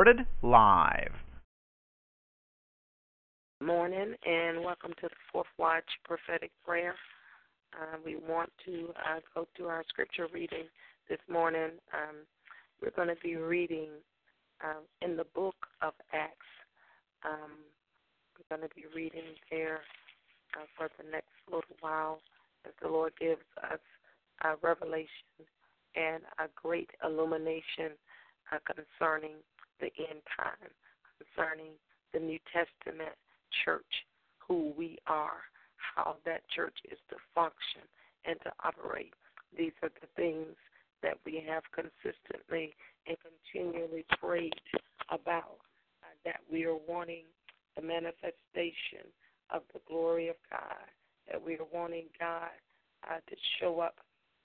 Recorded live. Morning and welcome to the Fourth Watch Prophetic Prayer. Uh, we want to uh, go through our scripture reading this morning. Um, we're going to be reading um, in the book of Acts. Um, we're going to be reading there uh, for the next little while as the Lord gives us a revelation and a great illumination uh, concerning the end time, concerning the New Testament church, who we are, how that church is to function and to operate. These are the things that we have consistently and continually prayed about, uh, that we are wanting the manifestation of the glory of God, that we are wanting God uh, to show up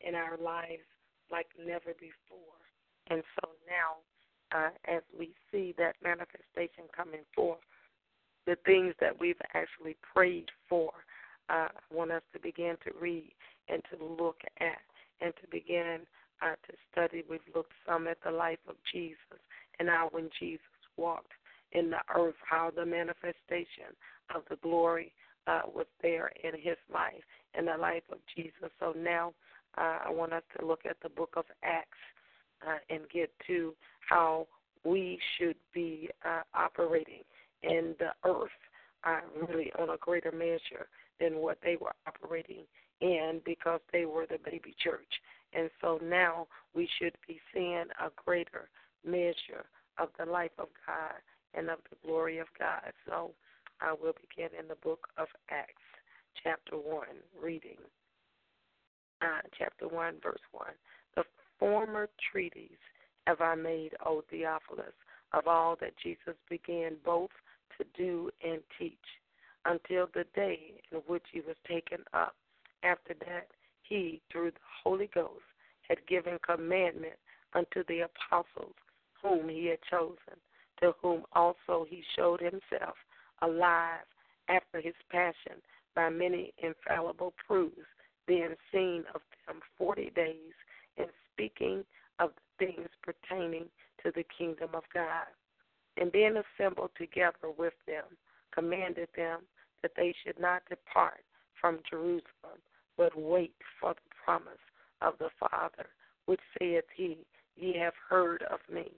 in our lives like never before. And so now, uh, as we see that manifestation coming forth, the things that we've actually prayed for, uh, I want us to begin to read and to look at and to begin uh, to study. We've looked some at the life of Jesus and how when Jesus walked in the earth, how the manifestation of the glory uh, was there in his life, in the life of Jesus. So now uh, I want us to look at the book of Acts uh, and get to how we should be uh, operating in the earth, uh, really on a greater measure than what they were operating in because they were the baby church. And so now we should be seeing a greater measure of the life of God and of the glory of God. So I will begin in the book of Acts, chapter 1, reading. Uh, chapter 1, verse 1. The former treaties have I made, O Theophilus, of all that Jesus began both to do and teach, until the day in which he was taken up. After that, he, through the Holy Ghost, had given commandment unto the apostles whom he had chosen, to whom also he showed himself alive after his passion by many infallible proofs, being seen of them forty days, and speaking of things pertaining to the kingdom of God. And being assembled together with them, commanded them that they should not depart from Jerusalem, but wait for the promise of the Father, which saith he, Ye have heard of me.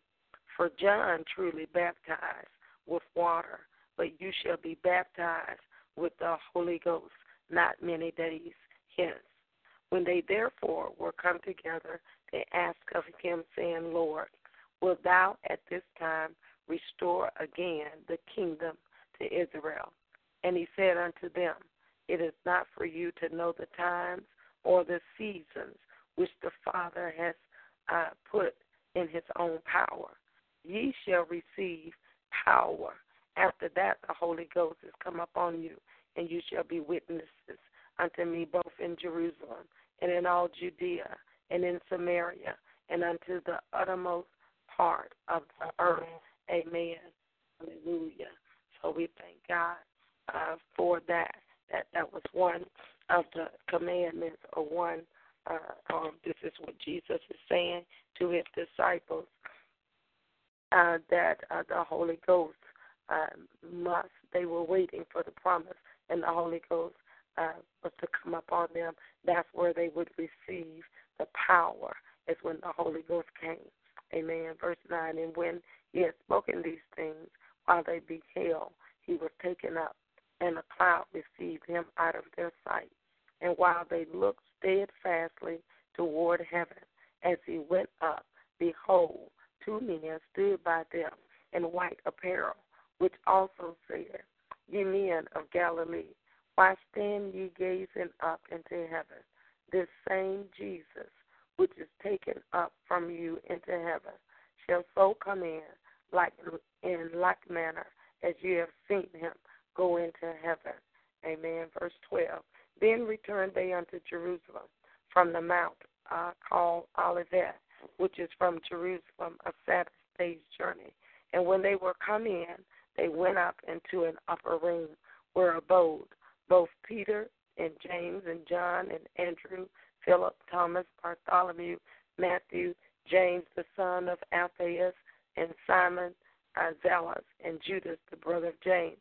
For John truly baptized with water, but you shall be baptized with the Holy Ghost not many days hence. When they therefore were come together, they asked of him, saying, Lord, wilt thou at this time restore again the kingdom to Israel? And he said unto them, It is not for you to know the times or the seasons which the Father has uh, put in his own power. Ye shall receive power. After that, the Holy Ghost is come upon you, and you shall be witnesses unto me both in Jerusalem and in all Judea and in Samaria and unto the uttermost part of the earth. Amen. Hallelujah. So we thank God uh, for that. That that was one of the commandments, or one. Uh, um, this is what Jesus is saying to his disciples uh, that uh, the Holy Ghost uh, must. They were waiting for the promise, and the Holy Ghost uh, was to come upon them. That's where they would receive the power. Is when the Holy Ghost came. Amen. Verse nine. And when he had spoken these things, while they beheld, he was taken up, and a cloud received him out of their sight. And while they looked steadfastly toward heaven, as he went up, behold, two men stood by them in white apparel, which also said, Ye men of Galilee, why stand ye gazing up into heaven? This same Jesus, which is taken up from you into heaven, shall so come in like in like manner as you have seen him go into heaven. Amen. Verse 12. Then returned they unto Jerusalem from the mount uh, called Olivet, which is from Jerusalem, a Sabbath day's journey. And when they were come in, they went up into an upper room where abode both Peter and James and John and Andrew, Philip, Thomas, Bartholomew, Matthew, James the son of Alphaeus, and Simon uh, Zealot, and Judas the brother of James.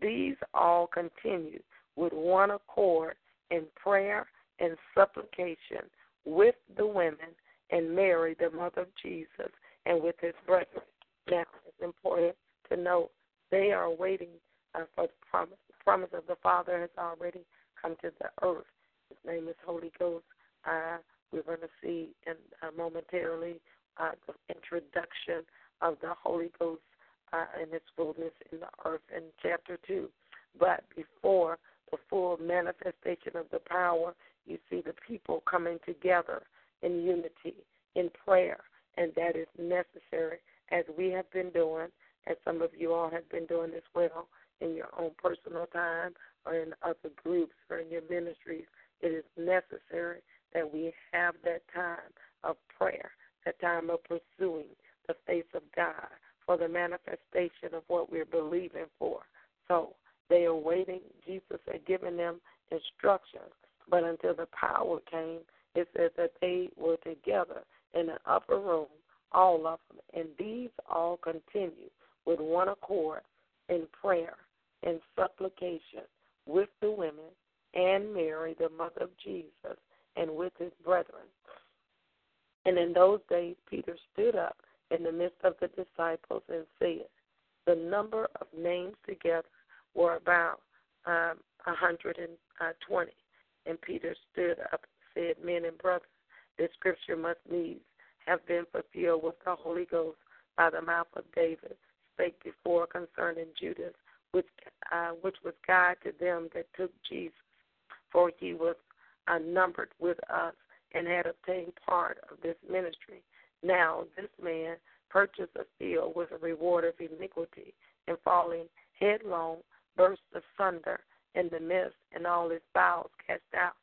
These all continued with one accord in prayer and supplication with the women and Mary, the mother of Jesus, and with his brethren. Now, it's important to note they are waiting uh, for the promise. The promise of the Father has already come to the earth. His name is Holy Ghost. Uh, we're going to see in, uh, momentarily uh, the introduction of the Holy Ghost uh, and its fullness in the earth in chapter 2. But before the full manifestation of the power, you see the people coming together in unity, in prayer, and that is necessary as we have been doing, as some of you all have been doing as well in your own personal time or in other groups or in your ministries. It is necessary that we have that time of prayer, that time of pursuing the face of God for the manifestation of what we're believing for. So they are waiting. Jesus had given them instructions, but until the power came, it says that they were together in an upper room, all of them, and these all continue with one accord in prayer and supplication with the women and Mary, the mother of Jesus, and with his brethren. And in those days, Peter stood up in the midst of the disciples and said, The number of names together were about um, 120. And Peter stood up and said, Men and brothers, this scripture must needs have been fulfilled with the Holy Ghost by the mouth of David, spake before concerning Judas, which uh, which was God to them that took Jesus, for he was uh, numbered with us and had obtained part of this ministry. Now this man purchased a field with a reward of iniquity, and falling headlong, burst asunder in the midst, and all his bowels cast out.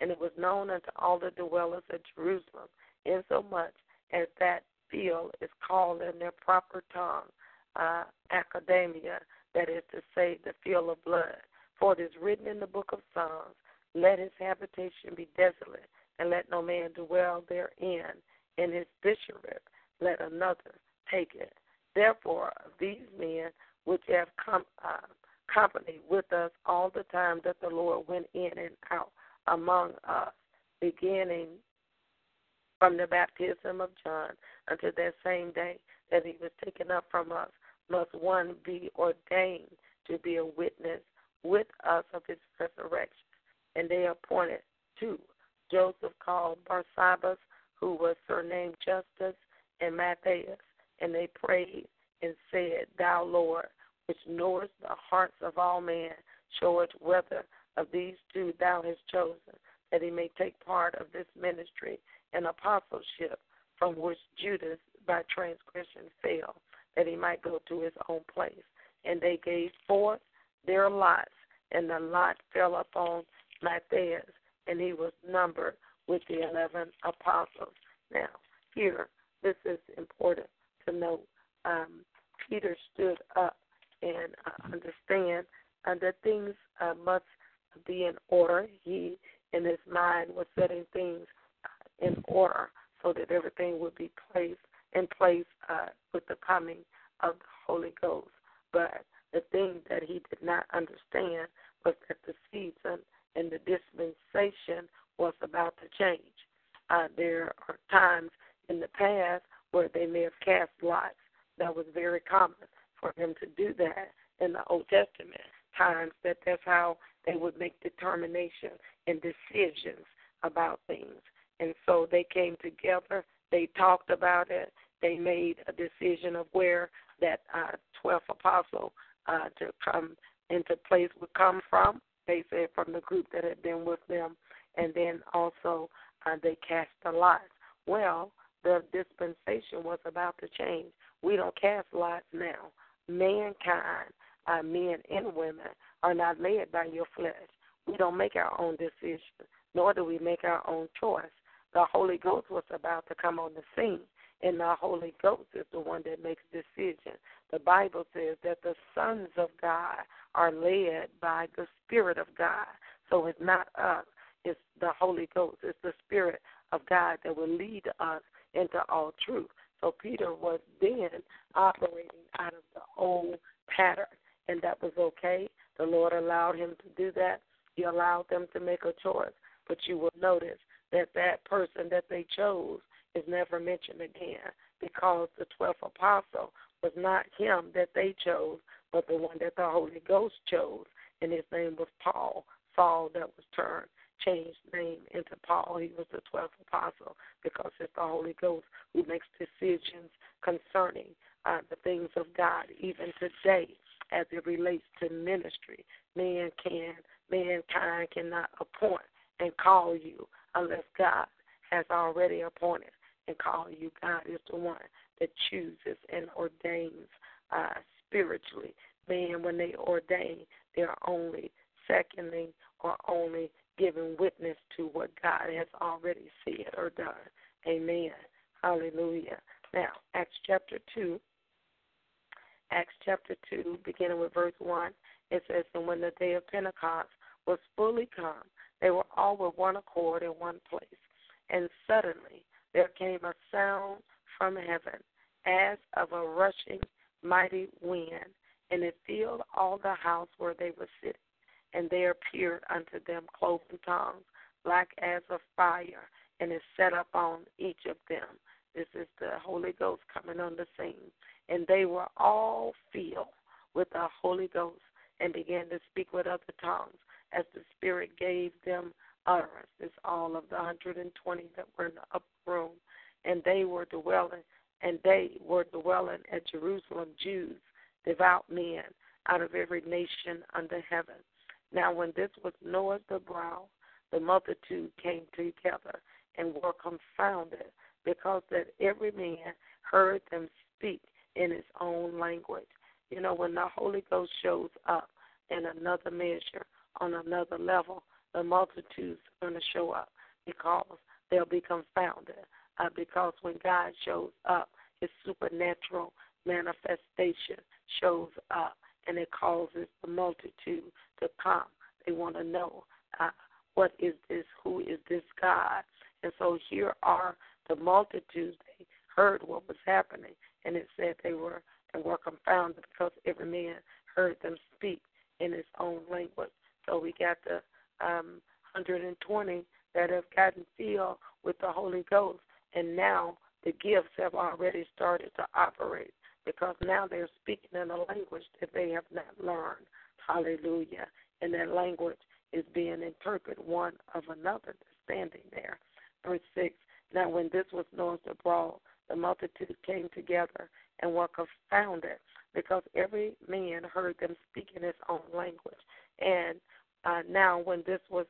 And it was known unto all the dwellers of Jerusalem, insomuch as that field is called in their proper tongue uh, Akeldama, that is to say, the field of blood. For it is written in the book of Psalms, Let his habitation be desolate, and let no man dwell therein in his bishopric, let another take it. Therefore, these men which have come uh, company with us all the time that the Lord went in and out among us, beginning from the baptism of John until that same day that he was taken up from us, must one be ordained to be a witness with us of his resurrection. And they appointed two Joseph called Barsabbas, who was surnamed Justus, and Matthias. And they prayed and said, Thou Lord, which knowest the hearts of all men, show it whether of these two thou hast chosen, that he may take part of this ministry and apostleship from which Judas by transgression fell, that he might go to his own place. And they gave forth their lots, and the lot fell upon Matthias, and he was numbered with the 11 apostles. Now, here, this is important to note. Um, Peter stood up and uh, understand uh, that things uh, must be in order. He, in his mind, was setting things uh, in order so that everything would be placed in place uh, with the coming of the Holy Ghost. But the thing that he did not understand was that the season and the dispensation was about to change. Uh, there are times in the past where they may have cast lots. That was very common for them to do that in the Old Testament times. That that's how they would make determination and decisions about things. And so they came together. They talked about it. They made a decision of where that uh, 12th apostle uh, to come into place would come from. They said from the group that had been with them, and then also uh, they cast the lots. Well, the dispensation was about to change. We don't cast lots now. Mankind, uh, men and women, are not led by your flesh. We don't make our own decisions, nor do we make our own choice. The Holy Ghost was about to come on the scene, and the Holy Ghost is the one that makes decisions. The Bible says that the sons of God are led by the Spirit of God. So it's not us, it's the Holy Ghost, it's the Spirit of God that will lead us into all truth. So Peter was then operating out of the old pattern, and that was okay. The Lord allowed him to do that. He allowed them to make a choice. But you will notice that that person that they chose is never mentioned again because the 12th apostle was not him that they chose, but the one that the Holy Ghost chose, and his name was Paul, Saul that was turned changed name into Paul. He was the 12th apostle because it's the Holy Ghost who makes decisions concerning uh, the things of God, even today, as it relates to ministry. Man can, mankind cannot appoint and call you unless God has already appointed and call you. God is the one that chooses and ordains uh, spiritually. Man, when they ordain, they are only seconding or only giving witness to what God has already said or done. Amen. Hallelujah. Now, Acts chapter 2. Acts chapter 2, beginning with verse 1, it says, And when the day of Pentecost was fully come, they were all with one accord in one place. And suddenly there came a sound from heaven as of a rushing mighty wind, and it filled all the house where they were sitting and there appeared unto them cloven tongues, like as of fire, and it set up on each of them. This is the Holy Ghost coming on the scene. And they were all filled with the Holy Ghost and began to speak with other tongues as the Spirit gave them utterance. It's all of the 120 that were in the upper room. And they were dwelling, and they were dwelling at Jerusalem, Jews, devout men out of every nation under heaven. Now, when this was Noah's the brow, the multitude came together and were confounded, because that every man heard them speak in his own language. You know, when the Holy Ghost shows up in another measure, on another level, the multitudes going to show up because they'll be confounded. Uh, because when God shows up, his supernatural manifestation shows up and it causes the multitude to come. They want to know uh, what is this, who is this God. And so here are the multitudes. They heard what was happening, and it said they were and were confounded because every man heard them speak in his own language. So we got the um, 120 that have gotten filled with the Holy Ghost, and now the gifts have already started to operate because now they're speaking in a language that they have not learned. Hallelujah. And that language is being interpreted one of another standing there. Verse 6 Now, when this was noised abroad, the multitude came together and were confounded because every man heard them speak in his own language. And uh, now, when this was,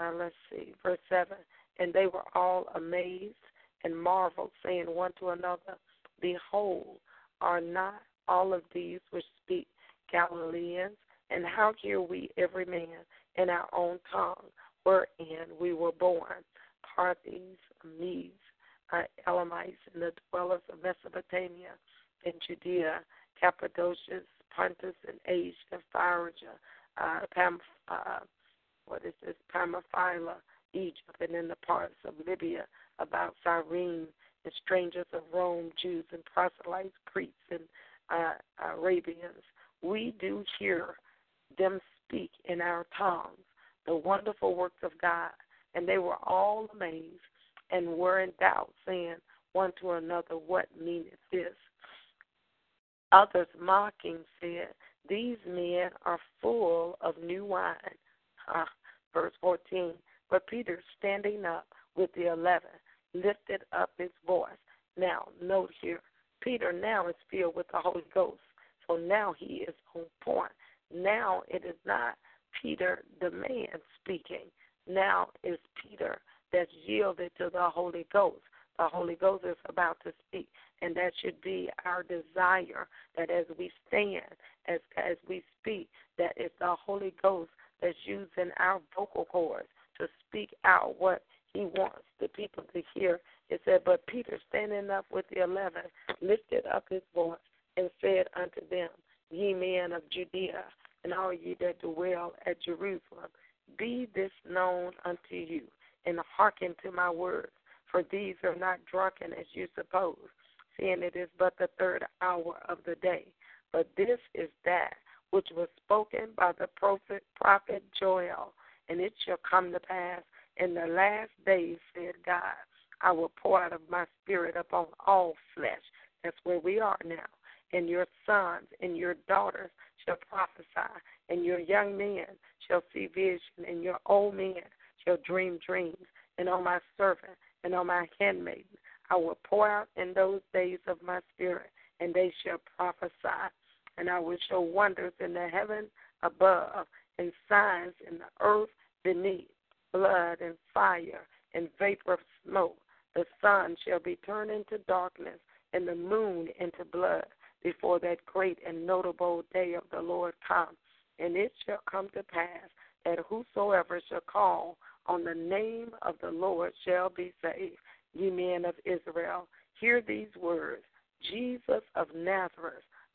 uh, let's see, verse 7 and they were all amazed and marveled, saying one to another, Behold, are not all of these which speak Galileans? And how hear we every man in our own tongue wherein we were born? Parthians, Medes, uh, Elamites, and the dwellers of Mesopotamia and Judea, Cappadocia, Pontus, and Asia, Phrygia, uh, uh, what is this, Pamphylia, Egypt, and in the parts of Libya about Cyrene and strangers of Rome, Jews and proselytes, Cretes and uh, Arabians. We do hear them speak in our tongues the wonderful works of God. And they were all amazed and were in doubt, saying one to another, What meaneth this? Others mocking said, These men are full of new wine. Uh, verse 14. But Peter, standing up with the eleven, lifted up his voice. Now, note here, Peter now is filled with the Holy Ghost. So now he is on point. Now it is not Peter the man speaking. Now it's Peter that's yielded to the Holy Ghost. the Holy Ghost is about to speak. And that should be our desire that as we stand, as as we speak, that it's the Holy Ghost that's using our vocal cords to speak out what he wants the people to hear. It said, But Peter, standing up with the eleven, lifted up his voice and said unto them, Ye men of Judea, and all ye that dwell at Jerusalem, be this known unto you, and hearken to my words, for these are not drunken as you suppose, seeing it is but the third hour of the day. But this is that which was spoken by the prophet, prophet Joel, and it shall come to pass in the last days, said God, I will pour out of my spirit upon all flesh. That's where we are now. And your sons and your daughters shall prophesy, and your young men shall see vision, and your old men shall dream dreams. And on my servant and on my handmaiden I will pour out in those days of my spirit, and they shall prophesy. And I will show wonders in the heaven above, and signs in the earth beneath blood and fire and vapor of smoke. The sun shall be turned into darkness, and the moon into blood before that great and notable day of the Lord come. And it shall come to pass that whosoever shall call on the name of the Lord shall be saved. Ye men of Israel, hear these words Jesus of Nazareth,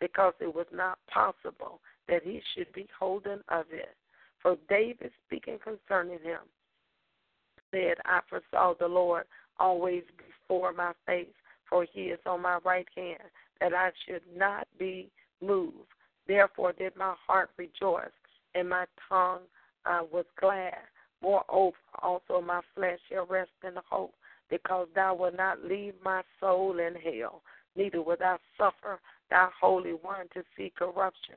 because it was not possible that he should be holden of it. For David speaking concerning him said, I foresaw the Lord always before my face, for he is on my right hand, that I should not be moved. Therefore did my heart rejoice, and my tongue uh, was glad. Moreover, also my flesh shall rest in hope, because thou wilt not leave my soul in hell, neither wilt thou suffer thy Holy One to see corruption.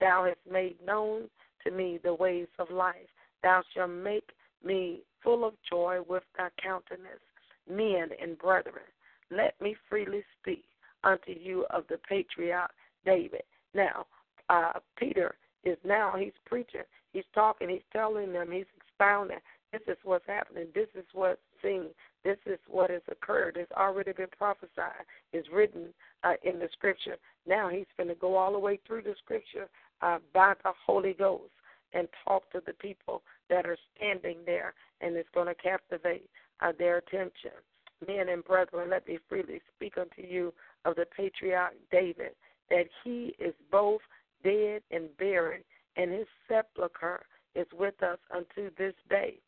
Thou hast made known to me the ways of life. Thou shalt make me full of joy with thy countenance, men and brethren. Let me freely speak unto you of the patriarch David. Now, uh, Peter is now, he's preaching, he's talking, he's telling them, he's expounding. This is what's happening. This is what's seen. This is what has occurred. It's already been prophesied. It's written uh, in the scripture. Now he's going to go all the way through the scripture uh, by the Holy Ghost and talk to the people that are standing there, and it's going to captivate uh, their attention. Men and brethren, let me freely speak unto you of the patriarch David, that he is both dead and buried, and his sepulchre is with us unto this day.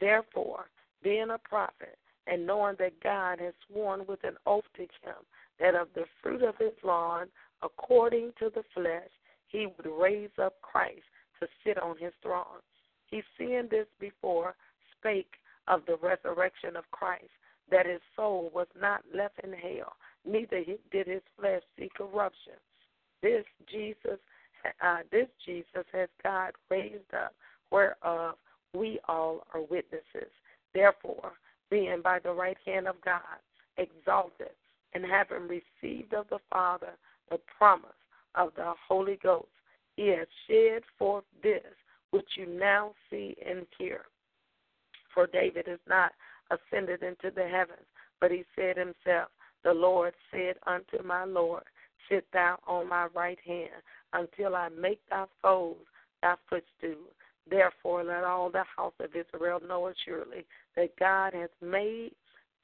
Therefore, being a prophet, and knowing that God has sworn with an oath to him that of the fruit of his lawn, according to the flesh, he would raise up Christ to sit on his throne. He seeing this before spake of the resurrection of Christ, that his soul was not left in hell, neither did his flesh see corruption. This Jesus, uh, this Jesus has God raised up, whereof we all are witnesses. Therefore, being by the right hand of God exalted, and having received of the Father the promise of the Holy Ghost, he has shed forth this which you now see and hear. For David is not ascended into the heavens, but he said himself, The Lord said unto my Lord, Sit thou on my right hand until I make thy foes thy footstool. Therefore, let all the house of Israel know assuredly that God has made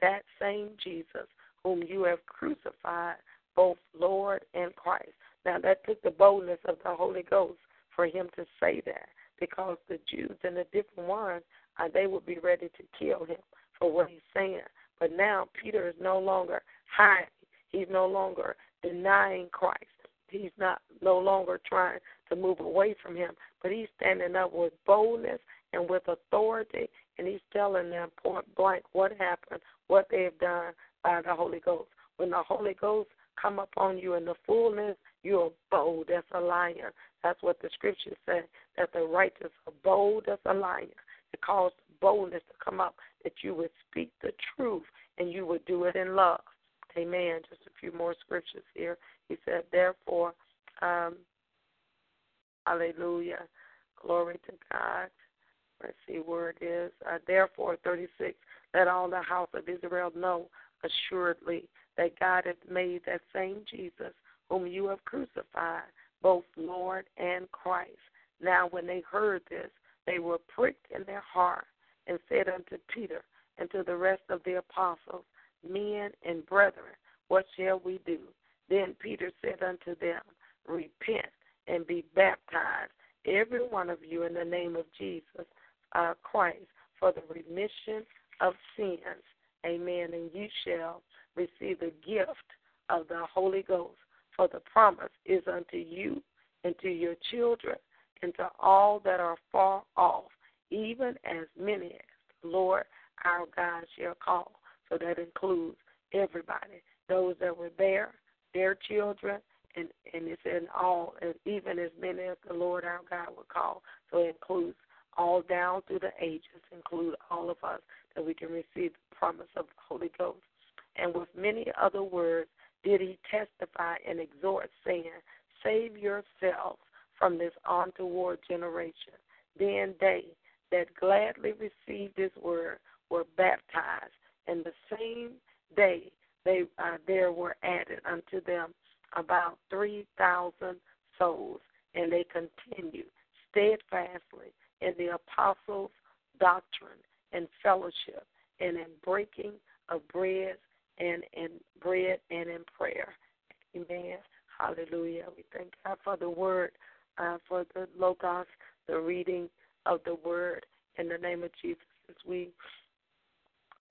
that same Jesus, whom you have crucified, both Lord and Christ. Now, that took the boldness of the Holy Ghost for him to say that because the Jews and the different ones, uh, they would be ready to kill him for what he's saying. But now Peter is no longer hiding. He's no longer denying Christ. He's not no longer trying to move away from him, but he's standing up with boldness and with authority, and he's telling them point blank what happened, what they have done by the Holy Ghost. When the Holy Ghost come upon you in the fullness, you're bold as a lion. That's what the scripture said, that the righteous are bold as a lion. It calls boldness to come up, that you would speak the truth and you would do it in love. Amen. Just a few more scriptures here. He said, therefore, um, hallelujah, glory to God. Let's see where it is. Uh, therefore, 36, let all the house of Israel know assuredly that God hath made that same Jesus, whom you have crucified, both Lord and Christ. Now, when they heard this, they were pricked in their heart and said unto Peter and to the rest of the apostles, Men and brethren, what shall we do? Then Peter said unto them, Repent and be baptized, every one of you, in the name of Jesus uh, Christ, for the remission of sins. Amen. And you shall receive the gift of the Holy Ghost. For the promise is unto you and to your children and to all that are far off, even as many as the Lord our God shall call. So that includes everybody, those that were there, their children, and and it's in all, and even as many as the Lord our God would call. So it includes all down through the ages, include all of us, that we can receive the promise of the Holy Ghost. And with many other words did he testify and exhort, saying, Save yourselves from this untoward generation. Then they that gladly received his word were baptized, and the same day they uh, there were added unto them about three thousand souls, and they continued steadfastly in the apostles' doctrine and fellowship, and in breaking of bread and in bread and in prayer. Amen. Hallelujah. We thank God for the word, uh, for the logos, the reading of the word in the name of Jesus as we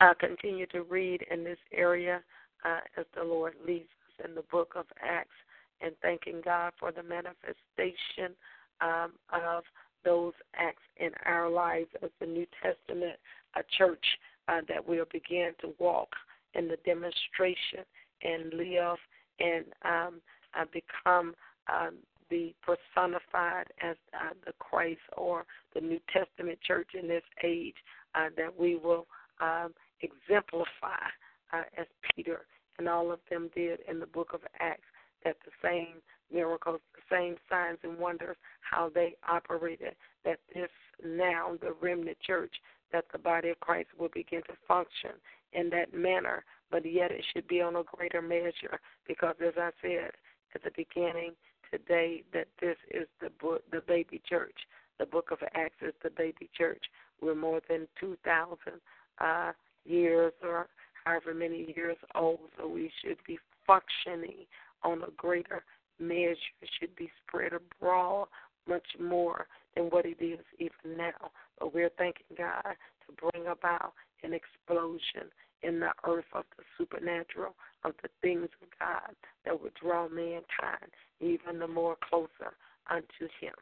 uh, continue to read in this area uh, as the Lord leads in the book of Acts and thanking God for the manifestation um, of those acts in our lives as the New Testament a church uh, that will begin to walk in the demonstration and live and um, uh, become um, the personified as uh, the Christ or the New Testament church in this age, uh, that we will um, exemplify uh, as Peter and all of them did in the book of Acts, that the same miracles, the same signs and wonders, how they operated, that this now, the remnant church, that the body of Christ will begin to function in that manner, but yet it should be on a greater measure because, as I said at the beginning today, that this is the book, the baby church. The book of Acts is the baby church. We're more than 2,000 uh, years or however many years old, so we should be functioning on a greater measure. It should be spread abroad much more than what it is even now. But we're thanking God to bring about an explosion in the earth of the supernatural, of the things of God that would draw mankind even the more closer unto Him.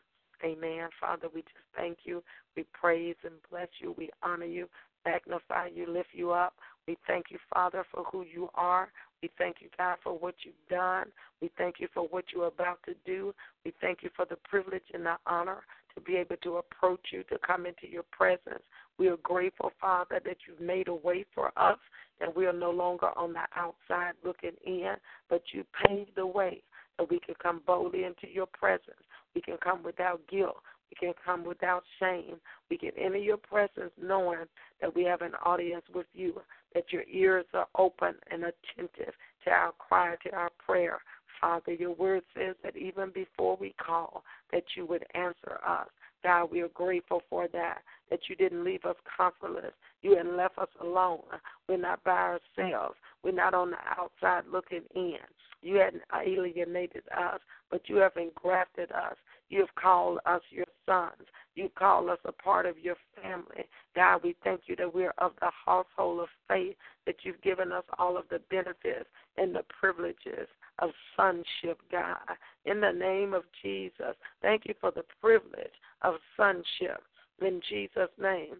Amen. Father, we just thank you. We praise and bless you. We honor you, magnify you, lift you up. We thank you, Father, for who you are. We thank you, God, for what you've done. We thank you for what you're about to do. We thank you for the privilege and the honor to be able to approach you, to come into your presence. We are grateful, Father, that you've made a way for us, that we are no longer on the outside looking in, but you paved the way that we can come boldly into your presence. We can come without guilt. We can come without shame. We can enter your presence knowing that we have an audience with you, that your ears are open and attentive to our cry, to our prayer. Father, your word says that even before we call, that you would answer us. God, we are grateful for that, that you didn't leave us comfortless. You hadn't left us alone. We're not by ourselves. We're not on the outside looking in. You hadn't alienated us, but you have engrafted us. You have called us your sons. You call us a part of your family. God, we thank you that we're of the household of faith, that you've given us all of the benefits and the privileges of sonship, God. In the name of Jesus, thank you for the privilege of sonship. In Jesus' name.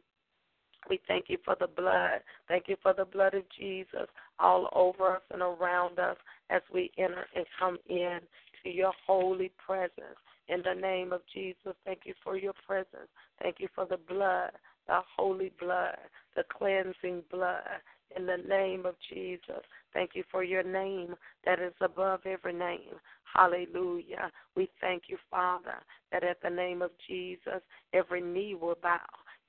We thank you for the blood. Thank you for the blood of Jesus all over us and around us as we enter and come in to your holy presence. In the name of Jesus, thank you for your presence. Thank you for the blood, the holy blood, the cleansing blood. In the name of Jesus, thank you for your name that is above every name. Hallelujah. We thank you, Father, that at the name of Jesus, every knee will bow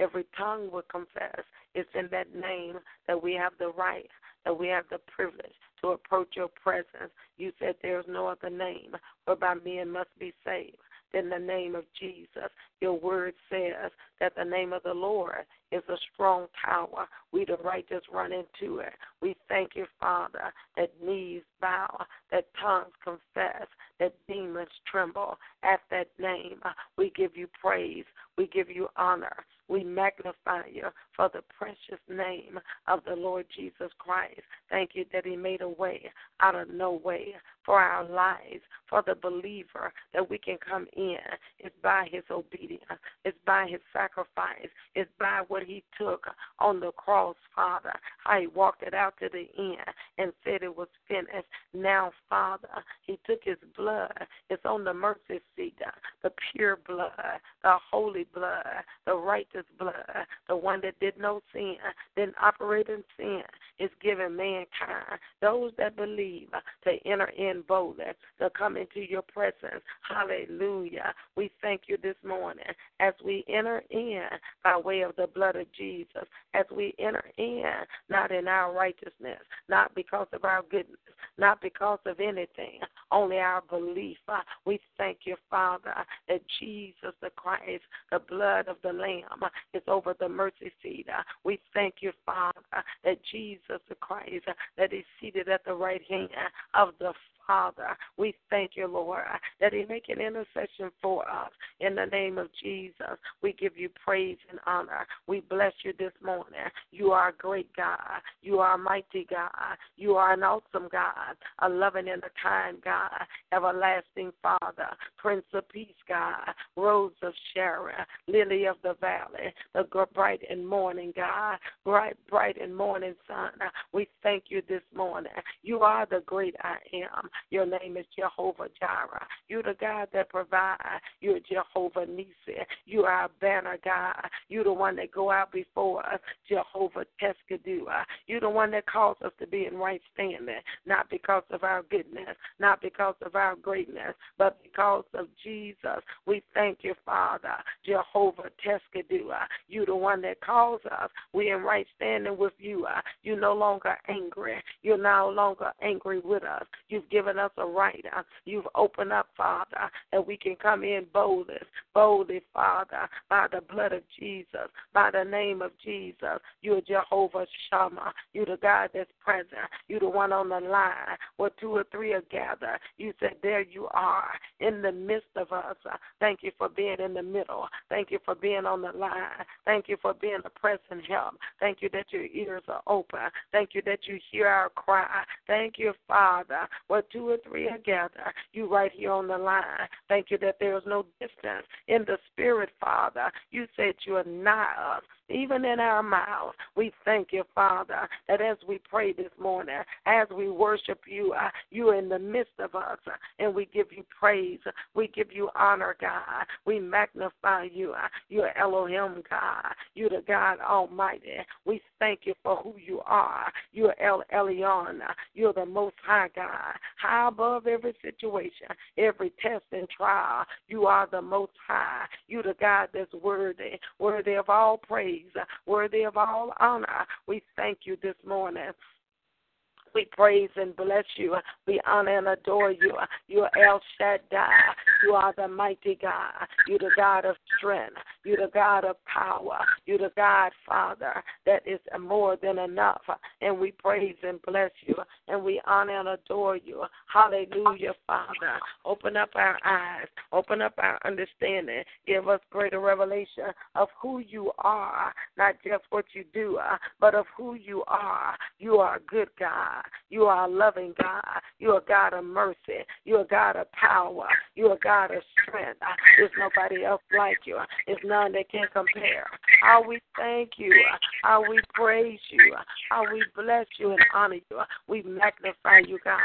Every tongue will confess it's in that name that we have the right, that we have the privilege to approach your presence. You said there's no other name whereby men must be saved in the name of Jesus. Your word says that the name of the Lord is a strong tower. We, the righteous, run into it. We thank you, Father, that knees bow, that tongues confess, that demons tremble at that name. We give you praise. We give you honor. We magnify you for the precious name of the Lord Jesus Christ. Thank you that He made a way out of no way for our lives, for the believer, that we can come in. It's by His obedience, it's by His sacrifice, it's by what He took on the cross, Father. How He walked it out to the end and said it was finished. Now, Father, He took His blood. It's on the mercy seat, the pure blood, the holy blood, the righteous blood, the one that did no sin, didn't operate in sin, is given mankind, those that believe, to enter in boldly, to come into your presence. Hallelujah. We thank you this morning as we enter in by way of the blood of Jesus, as we enter in, not in our righteousness, not because of our goodness, not because of anything, only our belief. Uh, we thank you, Father, that Jesus the Christ, the blood of the Lamb, uh, is over the mercy seat. Uh, we thank you, Father, that Jesus the Christ, that is seated at the right hand of the Father. We thank you, Lord, that He make an intercession for us. In the name of Jesus, we give you praise and honor. We bless you this morning. You are a great God. You are a mighty God. You are an awesome God, a loving and a kind God, everlasting Father, Prince of Peace God, Rose of Sharon, Lily of the Valley, the bright and morning God, bright, bright and morning sun. We thank you this morning. You are the great I am. Your name is Jehovah Jireh. You're the God that provides. You're Jehovah Nisi. You are a banner God. You're the one that go out before us, Jehovah Tsidkenu. You're the one that calls us to be in right standing, not because of our goodness, not because of our greatness, but because of Jesus. We thank you, Father, Jehovah Tsidkenu. You're the one that calls us. We're in right standing with you. You're no longer angry. You're no longer angry with us. You've given given us a right. Uh, you've opened up, Father, that we can come in boldly, boldly, Father, by the blood of Jesus, by the name of Jesus. You're Jehovah Shammah. You're the God that's present. You're the one on the line where two or three are gathered. You said, There you are in the midst of us. Uh, thank you for being in the middle. Thank you for being on the line. Thank you for being a present help. Thank you that your ears are open. Thank you that you hear our cry. Thank you, Father. What two or three are gathered, you right here on the line. Thank you that there is no distance in the spirit, Father. You said you are nigh us even in our mouths. We thank you, Father, that as we pray this morning, as we worship you, uh, you are in the midst of us, uh, and we give you praise. We give you honor, God. We magnify you. Uh, you're Elohim, God. You're the God Almighty. We thank you for who you are. You're El Elyon. You're the Most High God, high above every situation, every test and trial. You are the Most High. You're the God that's worthy, worthy of all praise praise, worthy of all honor. We thank you this morning. We praise and bless you. We honor and adore you. You are El Shaddai. You are the mighty God. You're the God of strength. You're the God of power. You're the God, Father, that is more than enough. And we praise and bless you. And we honor and adore you. Hallelujah, Father. Open up our eyes. Open up our understanding. Give us greater revelation of who you are, not just what you do, but of who you are. You are a good God. You are a loving God. You're a God of mercy. You're a God of power. You're a God of strength. There's nobody else like you. There's none that can compare. How we thank you. How we praise you. How we bless you and honor you. We magnify you, God,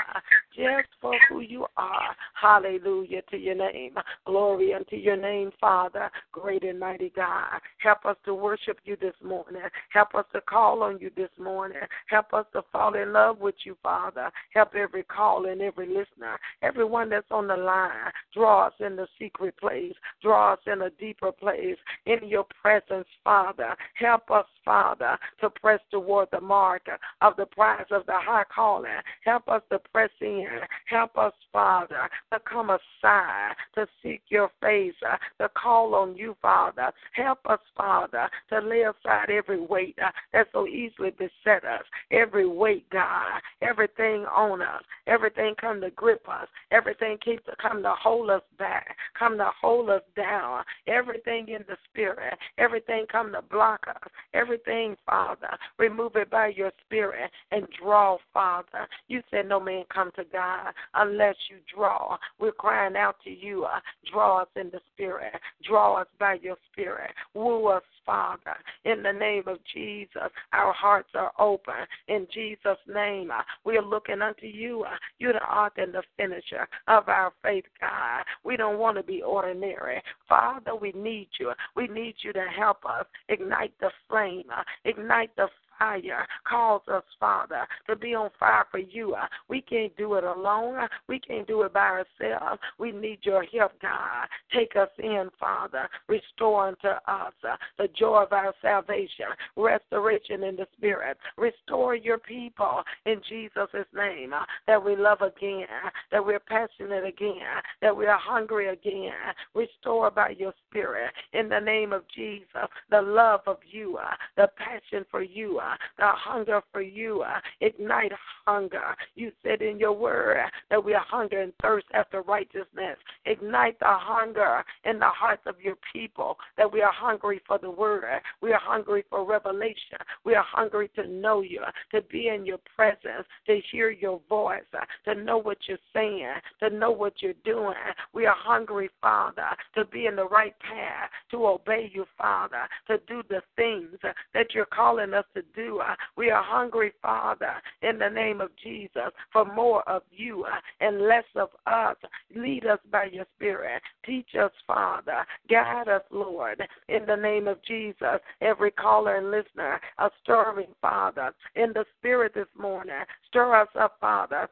just for who you are. Hallelujah to your name. Glory unto your name, Father, great and mighty God. Help us to worship you this morning. Help us to call on you this morning. Help us to fall in love with you, Father. Help every call and every listener, everyone that's on the line. Draw us in the secret place. Draw us in a deeper place in your presence, Father. Help us, Father, to press toward the mark of the prize of the high calling. Help us to press in. Help us, Father, to come aside, to seek your face, uh, to call on you, Father. Help us, Father, to lay aside every weight uh, that so easily beset us, every weight, God, everything on us, everything come to grip us, everything keep to come to hold us back, come to hold us down, everything in the spirit, everything come to block us, everything, Father, remove it by your spirit and draw, Father. You said no man come to God unless you draw. We're crying out to you. Uh, draw us in the spirit. Draw us by your spirit. Woo us, Father. In the name of Jesus, our hearts are open. In Jesus' name, uh, we are looking unto you. Uh, you're the author and the finisher of our faith, God. We don't want to be ordinary. Father, we need you. We need you to help us ignite the flame, ignite the fire. Cause us, Father, to be on fire for you. Uh, we can't do it alone. Uh, we can't do it by ourselves. We need your help, God. Take us in, Father. Restore unto us uh, the joy of our salvation, restoration in the spirit. Restore your people in Jesus' name that we love again, that we're passionate again, that we are hungry again. Restore by your spirit in the name of Jesus the love of you, the passion for you, the hunger for you. Uh, ignite hunger. You said in your word that we are hunger and thirst after righteousness. Ignite the hunger in the hearts of your people that we are hungry for the word. We are hungry for revelation. We are hungry to know you, to be in your presence, to hear your voice, to know what you're saying, to know what you're doing. We are hungry, Father, to be in the right path, to obey you, Father, to do the things that you're calling us to do do. Uh, we are hungry, Father, in the name of Jesus, for more of you uh, and less of us. Lead us by your Spirit. Teach us, Father. Guide us, Lord, in the name of Jesus. Every caller and listener, a stirring, Father, in the Spirit this morning. Stir us up, Father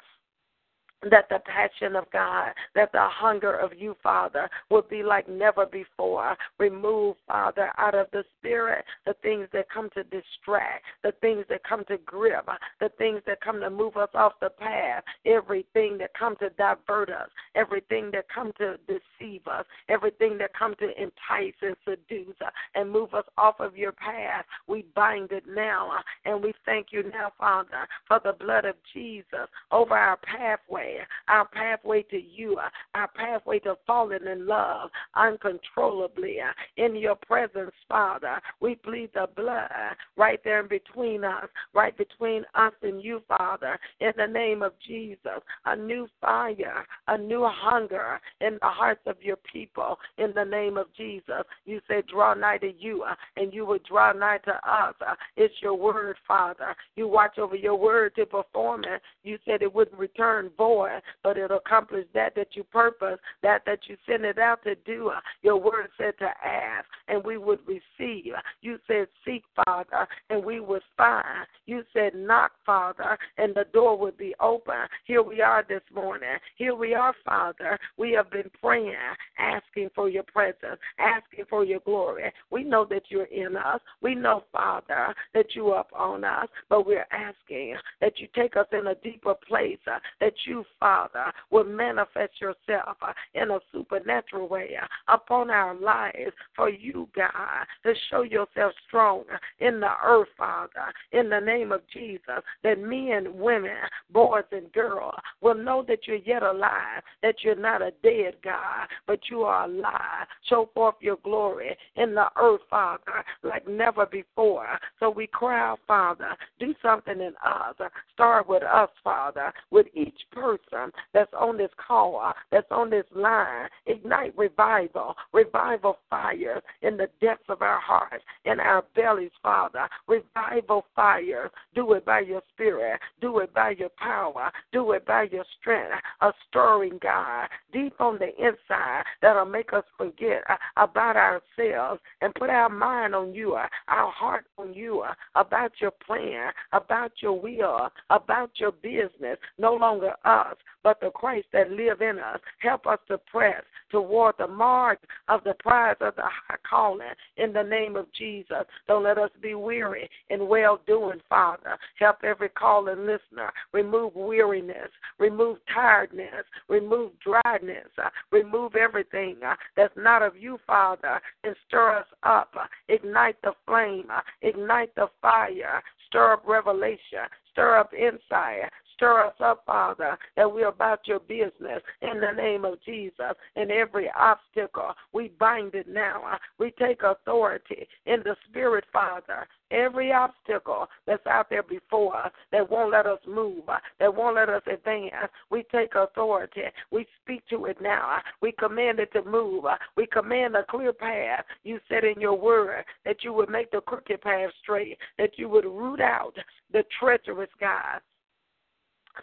that the passion of God, that the hunger of you, Father, will be like never before. Remove, Father, out of the spirit the things that come to distract, the things that come to grip, the things that come to move us off the path, everything that come to divert us, everything that come to deceive us, everything that come to entice and seduce and move us off of your path. We bind it now, and we thank you now, Father, for the blood of Jesus over our pathway our pathway to you, our pathway to falling in love uncontrollably uh, in your presence, Father. We plead the blood right there in between us, right between us and you, Father, in the name of Jesus. A new fire, a new hunger in the hearts of your people, in the name of Jesus. You said, draw nigh to you, uh, and you will draw nigh to us. Uh, it's your word, Father. You watch over your word to perform it. You said it wouldn't return void but it'll accomplish that that you purpose, that that you send it out to do. Your word said to ask, and we would receive. You said seek, Father, and we would find. You said knock, Father, and the door would be open. Here we are this morning. Here we are, Father. We have been praying, asking for your presence, asking for your glory. We know that you're in us. We know, Father, that you are upon us, but we're asking that you take us in a deeper place, uh, that you, Father, will manifest yourself uh, in a supernatural way uh, upon our lives for you, God, to show yourself strong in the earth, Father, in the name of Jesus, that men, women, boys, and girls will know that you're yet alive, that you're not a dead God, but you are alive. Show forth your glory in the earth, Father, like never before. So we cry out, Father, do something in us. Start with us, Father, with each person that's on this call, that's on this line. Ignite revival, revival fire in the depths of our hearts, in our bellies, Father. Revival fire. Do it by your spirit. Do it by your power. Do it by your strength. A stirring, God, deep on the inside that'll make us forget uh, about ourselves and put our mind on you, uh, our heart on you, uh, about your plan, about your will, about your business. No longer us, but the Christ that live in us. Help us to press toward the mark of the prize of the high calling in the name of Jesus. Don't let us be weary in well doing, Father. Help every calling listener. Remove weariness, remove tiredness, remove dryness, uh, remove everything uh, that's not of you, Father, and stir us up. Ignite the flame, uh, ignite the fire, stir up revelation, stir up insight, Stir us up, Father, that we're about your business in the name of Jesus. And every obstacle, we bind it now. We take authority in the Spirit, Father. Every obstacle that's out there before us that won't let us move, that won't let us advance, we take authority. We speak to it now. We command it to move. We command a clear path. You said in your word that you would make the crooked path straight, that you would root out the treacherous God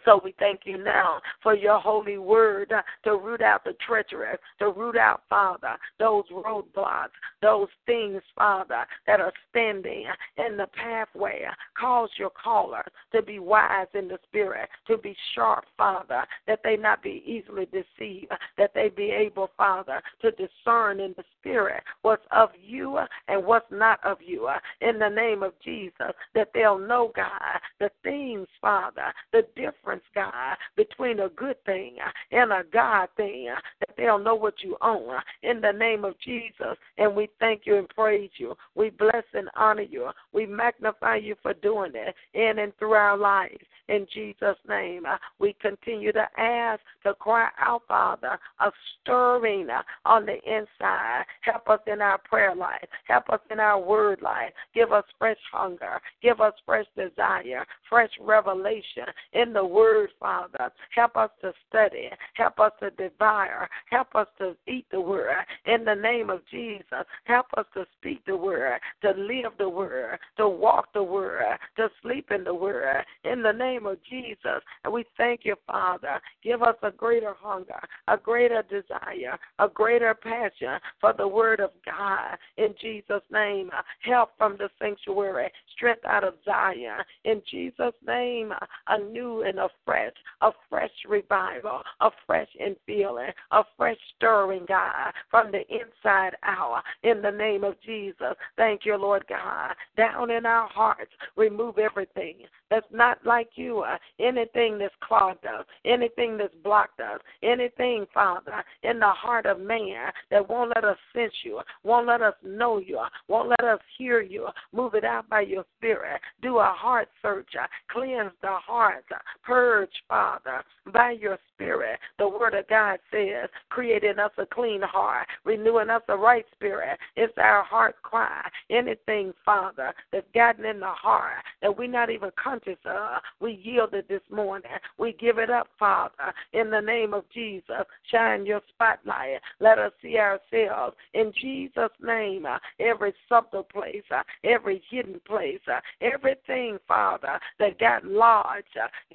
so we thank you now for your holy word to root out the treacherous, to root out, Father, those roadblocks, those things, Father, that are standing in the pathway. Cause your callers to be wise in the spirit, to be sharp, Father, that they not be easily deceived, that they be able, Father, to discern in the spirit what's of you and what's not of you. In the name of Jesus, that they'll know, God, the things, Father, the difference difference, God, between a good thing and a God thing, that they'll know what you own in the name of Jesus. And we thank you and praise you. We bless and honor you. We magnify you for doing it in and through our lives. In Jesus' name, we continue to ask to cry out, Father, a stirring on the inside. Help us in our prayer life. Help us in our word life. Give us fresh hunger. Give us fresh desire, fresh revelation in the word, Father. Help us to study. Help us to devour. Help us to eat the word. In the name of Jesus, help us to speak the word, to live the word, to walk the word, to sleep in the word. In the name of Jesus. And we thank you, Father. Give us a greater hunger, a greater desire, a greater passion for the word of God. In Jesus' name, help from the sanctuary, strength out of Zion. In Jesus' name, a new and a fresh, a fresh revival, a fresh infilling, a fresh stirring, God, from the inside out. In the name of Jesus, thank you, Lord God. Down in our hearts, remove everything that's not like you, uh, anything that's clogged us, anything that's blocked us, anything, Father, in the heart of man that won't let us sense you, won't let us know you, won't let us hear you. Move it out by your spirit. Do a heart search, uh, cleanse the heart, uh, purge, Father, by your spirit. The word of God says, creating us a clean heart, renewing us a right spirit. It's our heart cry. Anything, Father, that's gotten in the heart that we're not even conscious of, we yield it this morning. We give it up, Father, in the name of Jesus. Shine your spotlight. Let us see ourselves in Jesus' name. Every subtle place, every hidden place, everything, Father, that got large,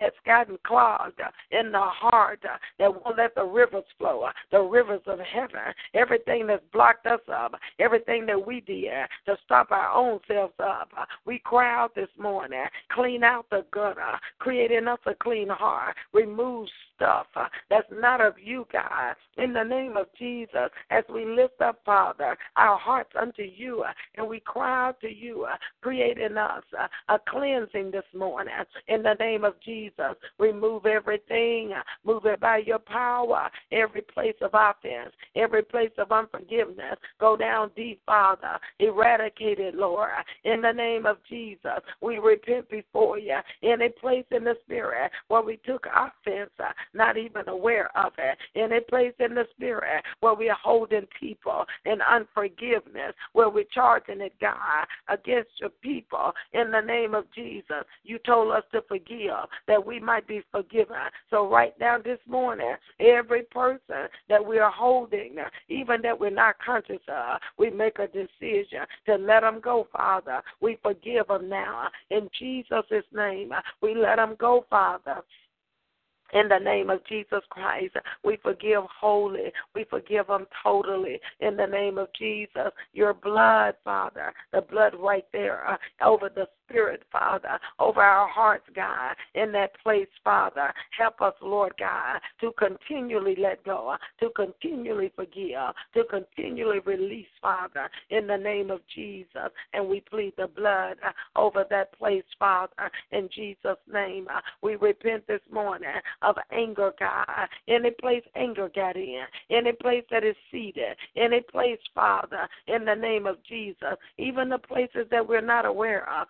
that's gotten clogged uh, in the heart, uh, that won't let the rivers flow, uh, the rivers of heaven, everything that's blocked us up, everything that we did to stop our own selves up. We cry out this morning, clean out the gutter, create in us a clean heart, remove stuff uh, that's not of you, God. In the name of Jesus, as we lift up, Father, our hearts unto you, uh, and we cry out to you, uh, create in us a cleansing this morning. In the name of Jesus, remove everything, move it by your power, every place of offense, every place of unforgiveness. Go down deep, Father. Eradicate it, Lord. In the name of Jesus, we repent before you. In any place in the spirit where we took offense, not even aware of it. Any place in the spirit where we are holding people in unforgiveness, where we're charging it, God, against your people in the name of Jesus. You told us to forgive that we might be forgiven. So, right now, this morning, every person that we are holding, even that we're not conscious of, we make a decision to let them go, Father. We forgive them now. In Jesus' name, we let them go, Father. In the name of Jesus Christ, we forgive wholly. We forgive them totally. In the name of Jesus, your blood, Father, the blood right there uh, over the Spirit, Father, over our hearts, God, in that place, Father. Help us, Lord God, to continually let go, to continually forgive, to continually release, Father, in the name of Jesus. And we plead the blood uh, over that place, Father, in Jesus' name. Uh, we repent this morning of anger, God. Any place anger got in, any place that is seated, any place, Father, in the name of Jesus, even the places that we're not aware of,